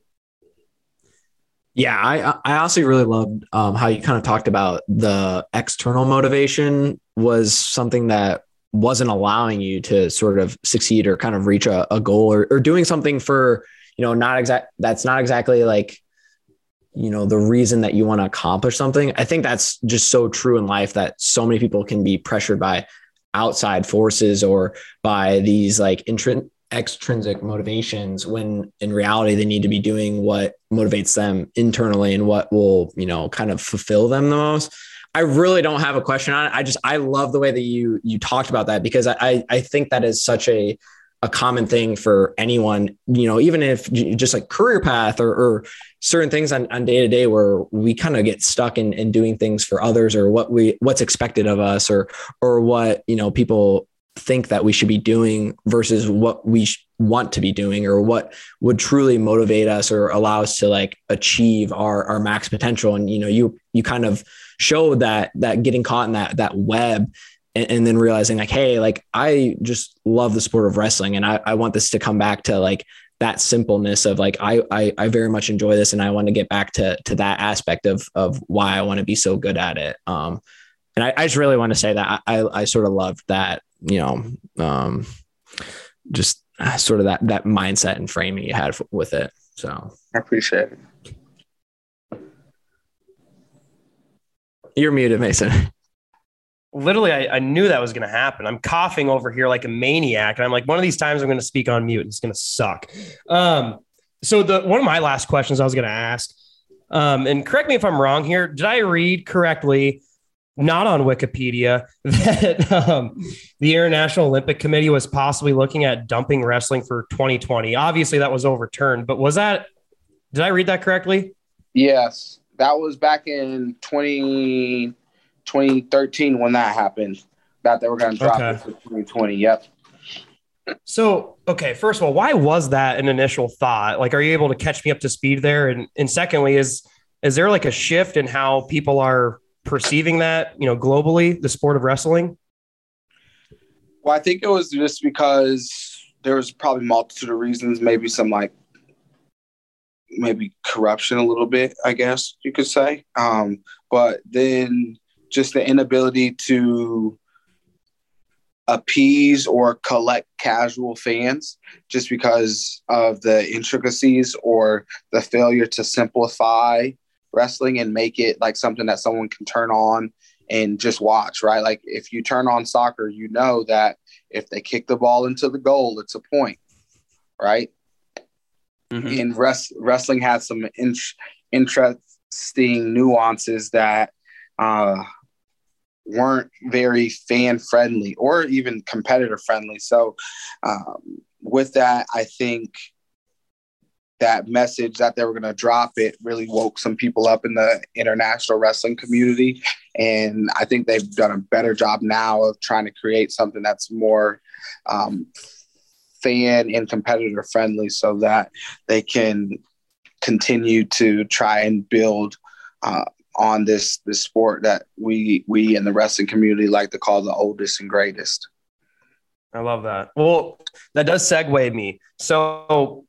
Yeah, I I also really loved um, how you kind of talked about the external motivation was something that wasn't allowing you to sort of succeed or kind of reach a, a goal or, or doing something for you know not exact that's not exactly like you know the reason that you want to accomplish something i think that's just so true in life that so many people can be pressured by outside forces or by these like intrin- extrinsic motivations when in reality they need to be doing what motivates them internally and what will you know kind of fulfill them the most. I really don't have a question on it. I just i love the way that you you talked about that because i i think that is such a a common thing for anyone, you know, even if just like career path or, or certain things on, on day to day where we kind of get stuck in, in doing things for others or what we, what's expected of us or, or what, you know, people think that we should be doing versus what we sh- want to be doing or what would truly motivate us or allow us to like achieve our, our max potential. And, you know, you, you kind of showed that, that getting caught in that, that web and, and, then realizing like, hey, like I just love the sport of wrestling, and I, I want this to come back to like that simpleness of like I, I I very much enjoy this, and I want to get back to to that aspect of of why I want to be so good at it. Um, and I, I just really want to say that I I sort of loved that you know um, just sort of that that mindset and framing you had with it. So I appreciate it. You're muted, Mason. Literally, I, I knew that was going to happen. I'm coughing over here like a maniac, and I'm like, one of these times I'm going to speak on mute. and It's going to suck. Um, so the one of my last questions I was going to ask, um, and correct me if I'm wrong here. Did I read correctly? Not on Wikipedia that um, the International Olympic Committee was possibly looking at dumping wrestling for 2020. Obviously, that was overturned, but was that? Did I read that correctly? Yes that was back in 20, 2013 when that happened. That they were going to drop okay. it for 2020. Yep. So, okay, first of all, why was that an initial thought? Like, are you able to catch me up to speed there? And and secondly, is is there like a shift in how people are perceiving that, you know, globally, the sport of wrestling? Well, I think it was just because there was probably multitude of reasons, maybe some like maybe corruption a little bit, I guess you could say. Um, but then just the inability to appease or collect casual fans just because of the intricacies or the failure to simplify wrestling and make it like something that someone can turn on and just watch, right? Like if you turn on soccer, you know that if they kick the ball into the goal, it's a point, right? Mm-hmm. And res- wrestling has some in- interesting nuances that uh, weren't very fan friendly or even competitor friendly. So, um, with that, I think that message that they were going to drop it really woke some people up in the international wrestling community. And I think they've done a better job now of trying to create something that's more um, fan and competitor friendly so that they can continue to try and build uh, on this this sport that we we in the wrestling community like to call the oldest and greatest. I love that. Well, that does segue me. So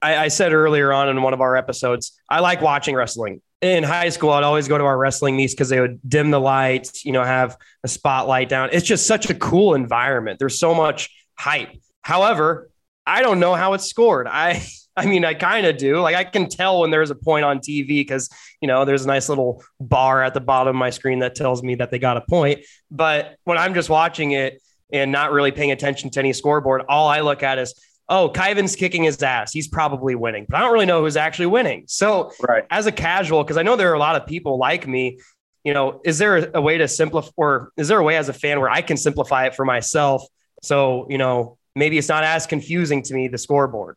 I, I said earlier on in one of our episodes, I like watching wrestling. In high school, I'd always go to our wrestling meets because they would dim the lights, you know, have a spotlight down. It's just such a cool environment. There's so much hype. However, I don't know how it's scored. I I mean, I kind of do. Like I can tell when there's a point on TV because, you know, there's a nice little bar at the bottom of my screen that tells me that they got a point. But when I'm just watching it and not really paying attention to any scoreboard, all I look at is, oh, Kyven's kicking his ass. He's probably winning, but I don't really know who's actually winning. So, right. as a casual, because I know there are a lot of people like me, you know, is there a way to simplify, or is there a way as a fan where I can simplify it for myself? So, you know, maybe it's not as confusing to me, the scoreboard.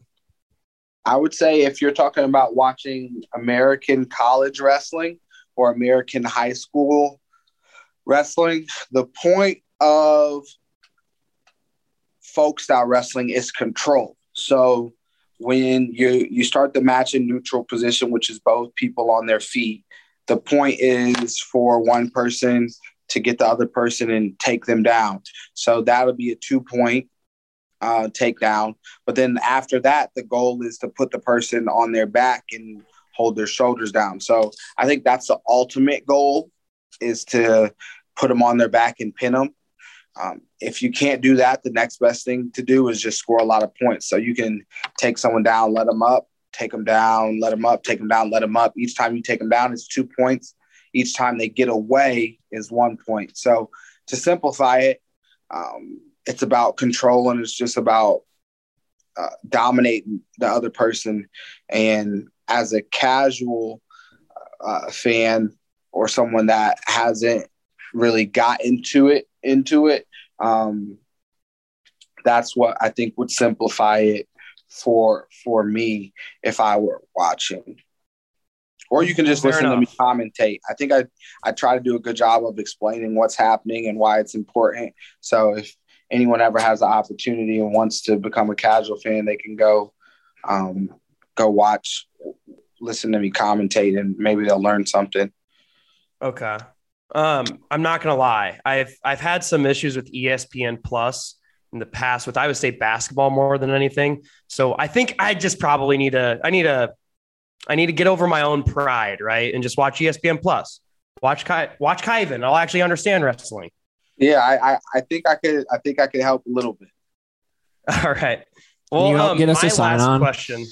I would say if you're talking about watching American college wrestling or American high school wrestling, the point of folk style wrestling is control. So when you you start the match in neutral position, which is both people on their feet, the point is for one person to get the other person and take them down. So that'll be a two point uh, takedown. But then after that, the goal is to put the person on their back and hold their shoulders down. So I think that's the ultimate goal is to put them on their back and pin them. Um, if you can't do that, the next best thing to do is just score a lot of points. So you can take someone down, let them up, take them down, let them up, take them down, let them up. Each time you take them down, it's two points. Each time they get away is one point. So to simplify it, um, it's about control and it's just about uh, dominating the other person. And as a casual uh, fan or someone that hasn't really got into it, into it, um, that's what I think would simplify it for for me if I were watching. Or you can just Fair listen enough. to me commentate. I think I I try to do a good job of explaining what's happening and why it's important. So if anyone ever has the opportunity and wants to become a casual fan, they can go um, go watch, listen to me commentate, and maybe they'll learn something. Okay. Um, I'm not gonna lie. I've I've had some issues with ESPN Plus in the past with Iowa State basketball more than anything. So I think I just probably need to I need to I need to get over my own pride, right? And just watch ESPN Plus. Watch Kai watch Kyven. I'll actually understand wrestling. Yeah, I, I, I think I could I think I could help a little bit. All right. Well, you help um, get us a sign on question.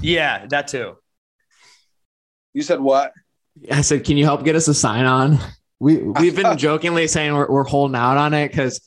Yeah, that too. You said what? I said, can you help get us a sign on? We we've been jokingly saying we're, we're holding out on it because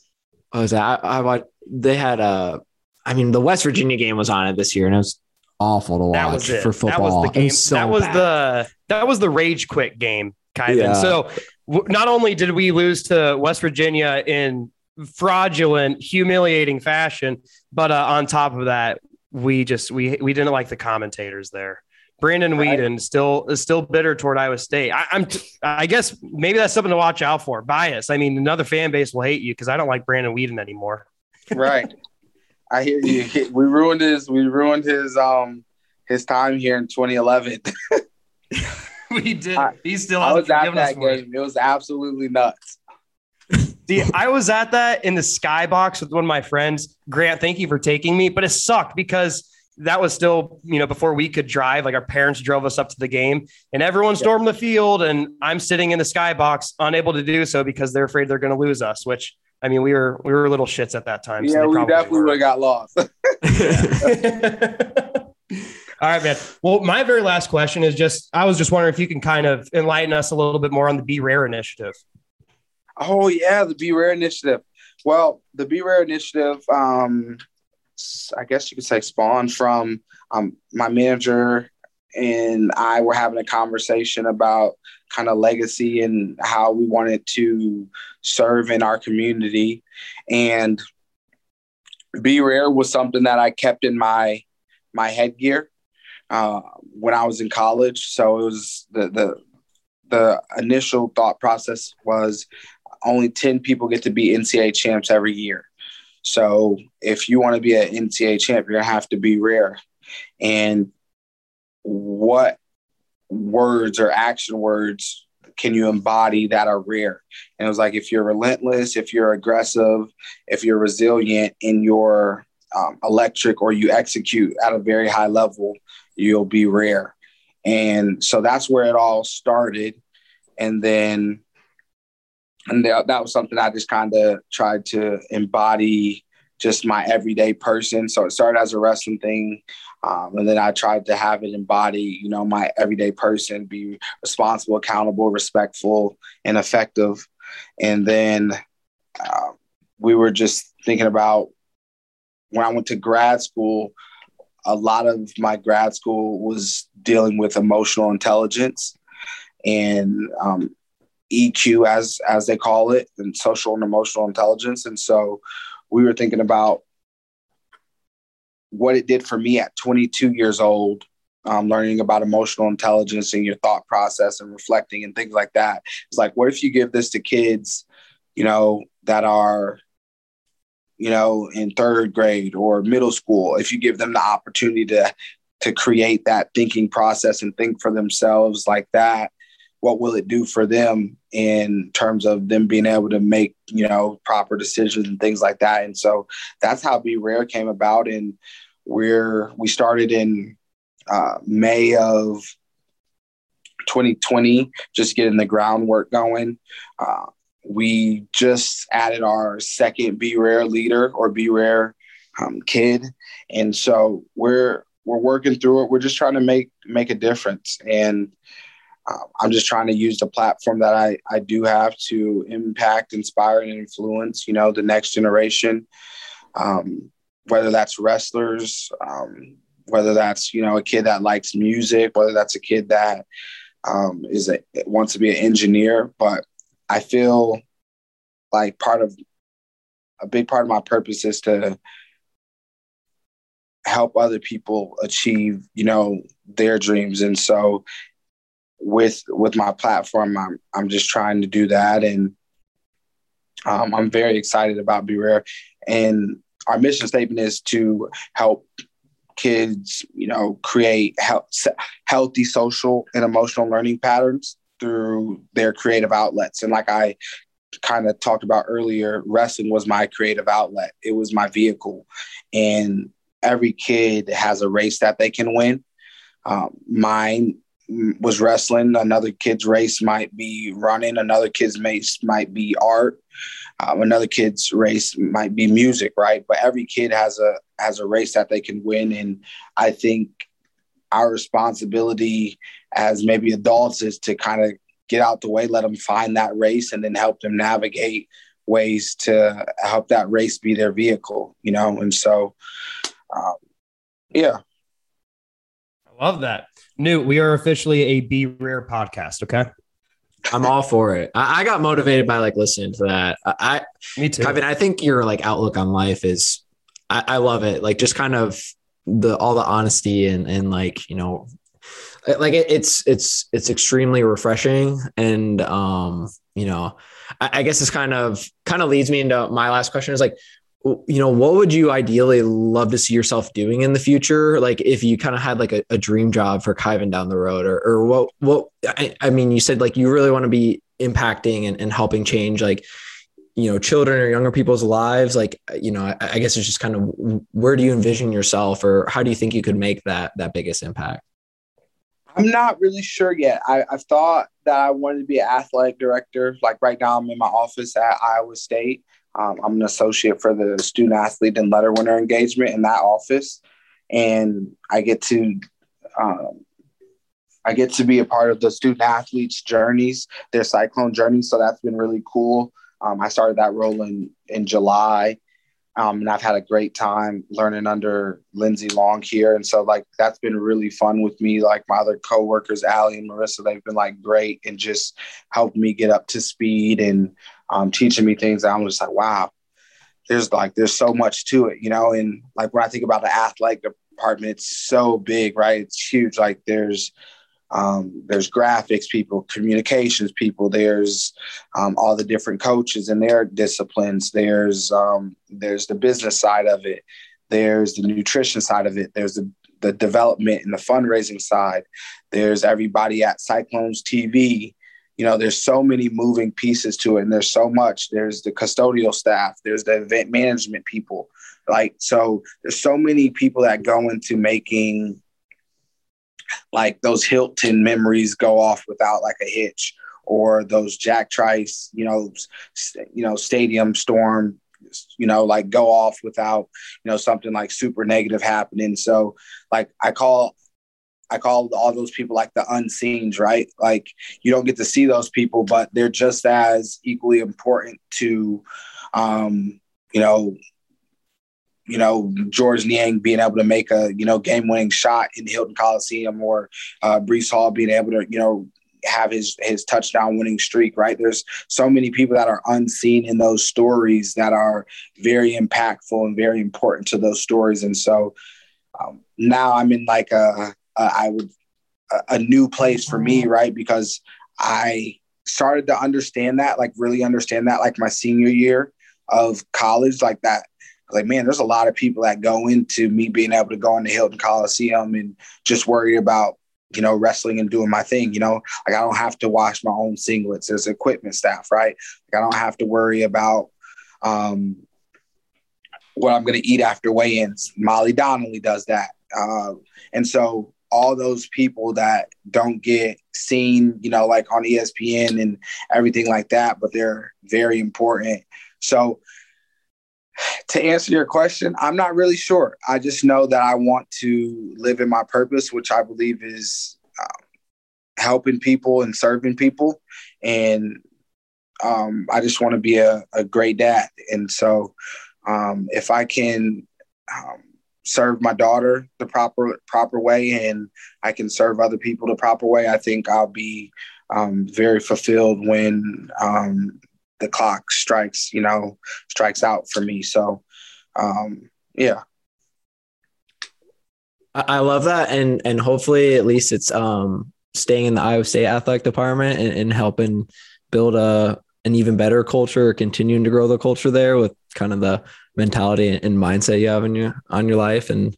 was that I, I they had a I mean the West Virginia game was on it this year and it was awful to watch for football. That was the game. Was so that was bad. the that was the rage quit game, kind Yeah. So w- not only did we lose to West Virginia in fraudulent, humiliating fashion, but uh, on top of that, we just we we didn't like the commentators there. Brandon. Weeden still is still bitter toward Iowa State. I, am I guess maybe that's something to watch out for. Bias. I mean, another fan base will hate you because I don't like Brandon Weeden anymore. right. I hear you. We ruined his. We ruined his. Um, his time here in 2011. we did. he still. I was at that game. It. it was absolutely nuts. See, I was at that in the skybox with one of my friends. Grant, thank you for taking me, but it sucked because that was still, you know, before we could drive. Like our parents drove us up to the game, and everyone stormed the field, and I'm sitting in the skybox, unable to do so because they're afraid they're going to lose us. Which I mean, we were we were little shits at that time. Yeah, so we definitely would have got lost. All right, man. Well, my very last question is just I was just wondering if you can kind of enlighten us a little bit more on the Be Rare initiative. Oh yeah, the Be Rare initiative. Well, the Be Rare initiative, um, I guess you could say spawned from um, my manager and I were having a conversation about kind of legacy and how we wanted to serve in our community. And Be Rare was something that I kept in my my headgear uh, when I was in college. So it was the the the initial thought process was only 10 people get to be NCAA champs every year. So if you want to be an NCAA champ, you're gonna have to be rare. And what words or action words can you embody that are rare? And it was like if you're relentless, if you're aggressive, if you're resilient in your um, electric or you execute at a very high level, you'll be rare. And so that's where it all started. And then, and that, was something I just kind of tried to embody just my everyday person. So it started as a wrestling thing. Um, and then I tried to have it embody, you know, my everyday person, be responsible, accountable, respectful, and effective. And then uh, we were just thinking about when I went to grad school, a lot of my grad school was dealing with emotional intelligence and um, EQ, as as they call it, and social and emotional intelligence. And so we were thinking about what it did for me at 22 years old, um, learning about emotional intelligence and your thought process and reflecting and things like that. It's like, what if you give this to kids, you know, that are you know, in third grade or middle school, if you give them the opportunity to to create that thinking process and think for themselves like that, what will it do for them in terms of them being able to make, you know, proper decisions and things like that. And so that's how Be Rare came about. And we're we started in uh, May of 2020, just getting the groundwork going. Uh, we just added our second Be Rare leader or Be Rare um, kid, and so we're we're working through it. We're just trying to make make a difference, and uh, I'm just trying to use the platform that I I do have to impact, inspire, and influence. You know, the next generation, um, whether that's wrestlers, um, whether that's you know a kid that likes music, whether that's a kid that um, is a, wants to be an engineer, but I feel like part of a big part of my purpose is to help other people achieve, you know, their dreams. And so with with my platform, I'm I'm just trying to do that. And um, I'm very excited about Be Rare. And our mission statement is to help kids, you know, create health, healthy social and emotional learning patterns through their creative outlets. And like I kind of talked about earlier, wrestling was my creative outlet. It was my vehicle. And every kid has a race that they can win. Um, mine was wrestling. Another kid's race might be running. Another kid's race might be art. Um, another kid's race might be music, right? But every kid has a has a race that they can win, and I think our responsibility as maybe adults is to kind of get out the way, let them find that race, and then help them navigate ways to help that race be their vehicle, you know. And so, um, yeah, I love that. Newt, we are officially a Be Rare podcast. Okay. I'm all for it. I, I, got motivated by like listening to that. I, I me too. I mean, I think your like outlook on life is, I, I love it. Like just kind of the all the honesty and and like you know, like it, it's it's it's extremely refreshing and um you know, I, I guess this kind of kind of leads me into my last question is like, you know what would you ideally love to see yourself doing in the future? Like if you kind of had like a, a, dream job for Kyven down the road or, or what what I, I, mean you said like you really want to be impacting and, and helping change like you know children or younger people's lives. Like you know I, I guess it's just kind of where do you envision yourself or how do you think you could make that that biggest impact i'm not really sure yet I, i've thought that i wanted to be an athletic director like right now i'm in my office at iowa state um, I'm an associate for the student athlete and letter winner engagement in that office, and I get to um, I get to be a part of the student athletes' journeys, their cyclone journeys. So that's been really cool. Um, I started that role in in July, um, and I've had a great time learning under Lindsay Long here. And so like that's been really fun with me. Like my other coworkers, Allie and Marissa, they've been like great and just helped me get up to speed and um, teaching me things. I'm just like, wow, there's like there's so much to it, you know. And like when I think about the athletic department, it's so big, right? It's huge. Like there's um, there's graphics people, communications people. There's um, all the different coaches and their disciplines. There's um, there's the business side of it. There's the nutrition side of it. There's the the development and the fundraising side. There's everybody at Cyclones TV you know there's so many moving pieces to it and there's so much there's the custodial staff there's the event management people like so there's so many people that go into making like those hilton memories go off without like a hitch or those jack trice you know st- you know stadium storm you know like go off without you know something like super negative happening so like i call I call all those people like the unseens, right? Like you don't get to see those people, but they're just as equally important to, um, you know, you know, Georges Niang being able to make a, you know, game winning shot in the Hilton Coliseum or uh, Breece Hall being able to, you know, have his his touchdown winning streak, right? There's so many people that are unseen in those stories that are very impactful and very important to those stories. And so um, now I'm in like a uh, would a, a new place for me, right? Because I started to understand that, like really understand that, like my senior year of college, like that. Like, man, there's a lot of people that go into me being able to go into Hilton Coliseum and just worried about, you know, wrestling and doing my thing. You know, like I don't have to wash my own singlets. There's equipment staff, right? Like I don't have to worry about um, what I'm going to eat after weigh-ins. Molly Donnelly does that, uh, and so all those people that don't get seen, you know, like on ESPN and everything like that, but they're very important. So, to answer your question, I'm not really sure. I just know that I want to live in my purpose, which I believe is um, helping people and serving people. And um, I just want to be a, a, great dad. And so, um, if I can um, serve my daughter the proper proper way and I can serve other people the proper way, I think I'll be um, very fulfilled when um, the clock strikes, you know, strikes out for me. So, um, yeah. I love that, and and hopefully at least it's um, staying in the Iowa State athletic department and, and helping build a an even better culture, continuing to grow the culture there with kind of the mentality and mindset you have in your on your life and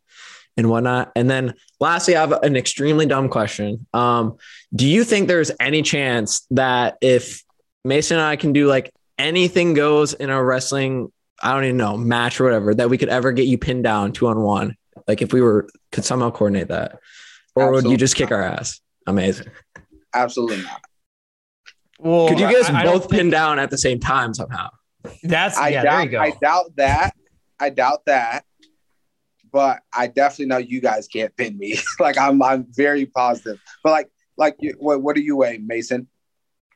and whatnot. And then lastly, I have an extremely dumb question. Um, do you think there's any chance that if Mason and I can do like anything goes in a wrestling, I don't even know, match or whatever, that we could ever get you pinned down two on one? Like if we were could somehow coordinate that, or would you Absolutely just kick not. our ass? Amazing. Absolutely not. Well, Could you guys I- I both pin think- down at the same time somehow? That's I yeah. There doubt. you go. I doubt that. I doubt that. But I definitely know you guys can't pin me. like I'm, I'm very positive. But like, like, you, what, what are you weighing, Mason?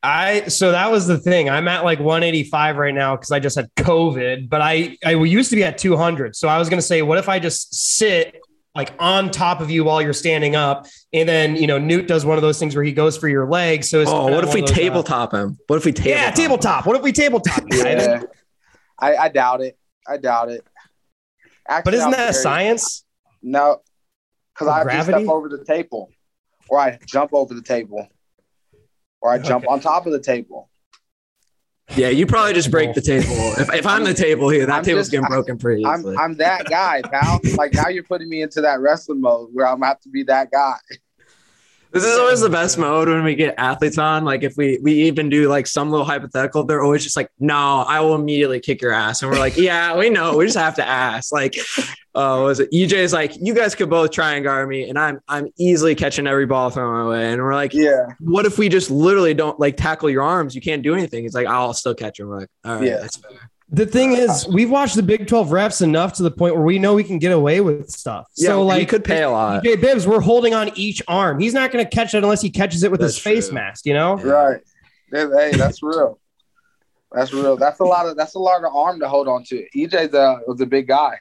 I so that was the thing. I'm at like 185 right now because I just had COVID, but I I used to be at 200. So I was gonna say, what if I just sit like on top of you while you're standing up, and then you know Newt does one of those things where he goes for your leg. So it's Oh, what if we of those, uh, tabletop him? What if we tabletop? yeah, tabletop. What if we tabletop? Yeah, I, I doubt it. I doubt it. Actually, But isn't I'm that a very- science? No, because I just Gravity? step over the table, or I jump over the table, or I jump Okay. on top of the table. Yeah, you probably just break the table. If, if I'm the table here, that I'm table's just- getting broken pretty I'm easily. I'm that guy, pal. like now you're putting me into that wrestling mode where I'm gonna have to be that guy. This is always the best mode when we get athletes on. Like if we we even do like some little hypothetical, they're always just like, "No, I will immediately kick your ass," and we're like, "Yeah, we know. We just have to ask." Like, uh, was it EJ is like, "You guys could both try and guard me, and I'm I'm easily catching every ball thrown my way," and we're like, Yeah, "What if we just literally don't like tackle your arms? You can't do anything." It's like, "I'll still catch him." We're like, "All right, Yeah. that's fair." The thing is, we've watched the Big 12 reps enough to the point where we know we can get away with stuff. Yeah, so like, like could pay a lot. EJ Bibbs, we're holding on each arm. He's not going to catch it unless he catches it with his That's face mask, you know? right. Hey, that's real. That's real. That's a lot of that's a lot of arm to hold on to. EJ's a was a big guy.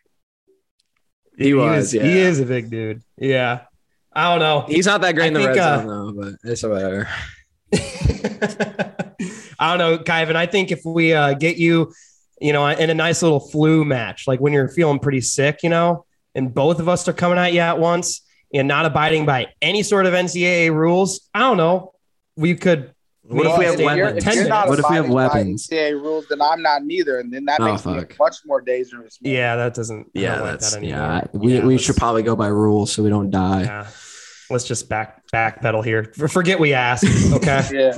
He was, yeah. He is a big dude. Yeah. I don't know. He's not that great I in the think, red uh, zone though, but it's whatever. I don't know, Kyven. I think if we uh, get you, you know, in a nice little flu match, like when you're feeling pretty sick, you know, and both of us are coming at you at once and not abiding by any sort of NCAA rules, I don't know. We could. What if we have if you're- weapons? if you're not What if we have abiding by weapons? NCAA rules, then I'm not neither, and then that Oh, makes me fuck. much more dangerous. man. Yeah, that doesn't. Yeah, don't like that's that yeah. We, Yeah, we should probably go by rules so we don't die. Yeah. Let's just back backpedal here. Forget we asked. Okay.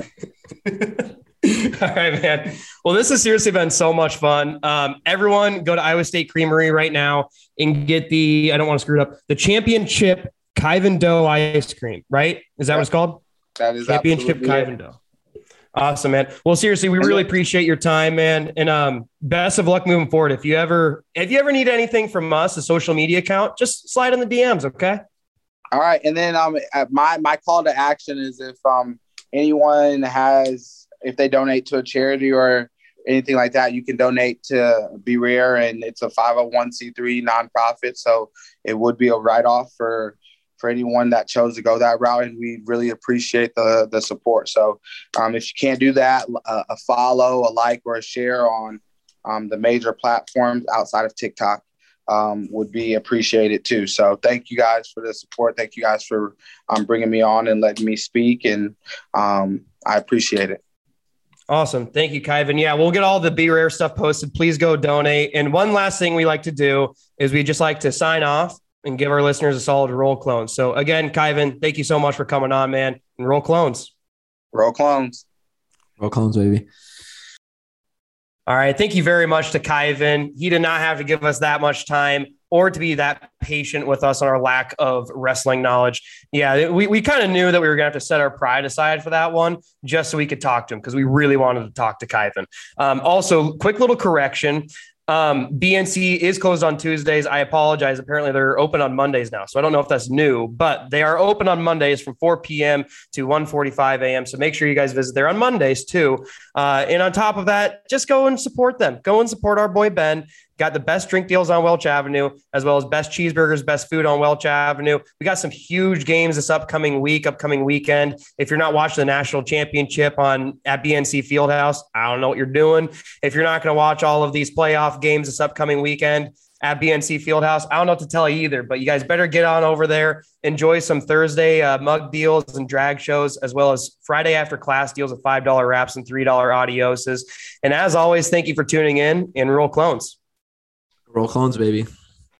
Yeah. All right, man. Well, this has seriously been so much fun. Um, everyone, go to Iowa State Creamery right now and get the. I don't want to screw it up. The championship Kyven dough ice cream. Right? Is that what it's called? That is Championship absolutely. Kyven dough. Awesome, man. Well, seriously, we really appreciate your time, man. And um, best of luck moving forward. If you ever, if you ever need anything from us, a social media account, just slide in the DMs. Okay. All right, and then um, uh, my my call to action is if um anyone has if they donate to a charity or anything like that, you can donate to Be Rare, and it's a five hundred one c three nonprofit, so it would be a write off for for anyone that chose to go that route, and we really appreciate the the support. So um, if you can't do that, a, a follow, a like, or a share on um, the major platforms outside of TikTok um, would be appreciated too. So thank you guys for the support. Thank you guys for um, bringing me on and letting me speak, and um, I appreciate it. Awesome. Thank you, Kyven. Yeah, we'll get all the Be Rare stuff posted. Please go donate. And one last thing we like to do is we just like to sign off and give our listeners a solid roll clone. So again, Kyven, thank you so much for coming on, man. And roll clones. Roll clones. Roll clones, baby. All right. Thank you very much to Kyven. He did not have to give us that much time or to be that patient with us on our lack of wrestling knowledge. Yeah, we, we kind of knew that we were going to have to set our pride aside for that one just so we could talk to him because we really wanted to talk to Kyven. Um, also, quick little correction. Um, BNC is closed on Tuesdays. I apologize. Apparently, they're open on Mondays now. So I don't know if that's new, but they are open on Mondays from 4 p.m. to 1:45 a.m. So make sure you guys visit there on Mondays too. Uh, and on top of that, just go and support them. Go and support our boy Ben. Got the best drink deals on Welch Avenue, as well as best cheeseburgers, best food on Welch Avenue. We got some huge games this upcoming week, upcoming weekend. If you're not watching the national championship on at BNC Fieldhouse, I don't know what you're doing. If you're not going to watch all of these playoff games this upcoming weekend at BNC Fieldhouse, I don't know what to tell you either. But you guys better get on over there, enjoy some Thursday uh, mug deals and drag shows, as well as Friday after class deals of five dollar wraps and three dollar audioses. And as always, thank you for tuning in and roll clones. Roll clones, baby.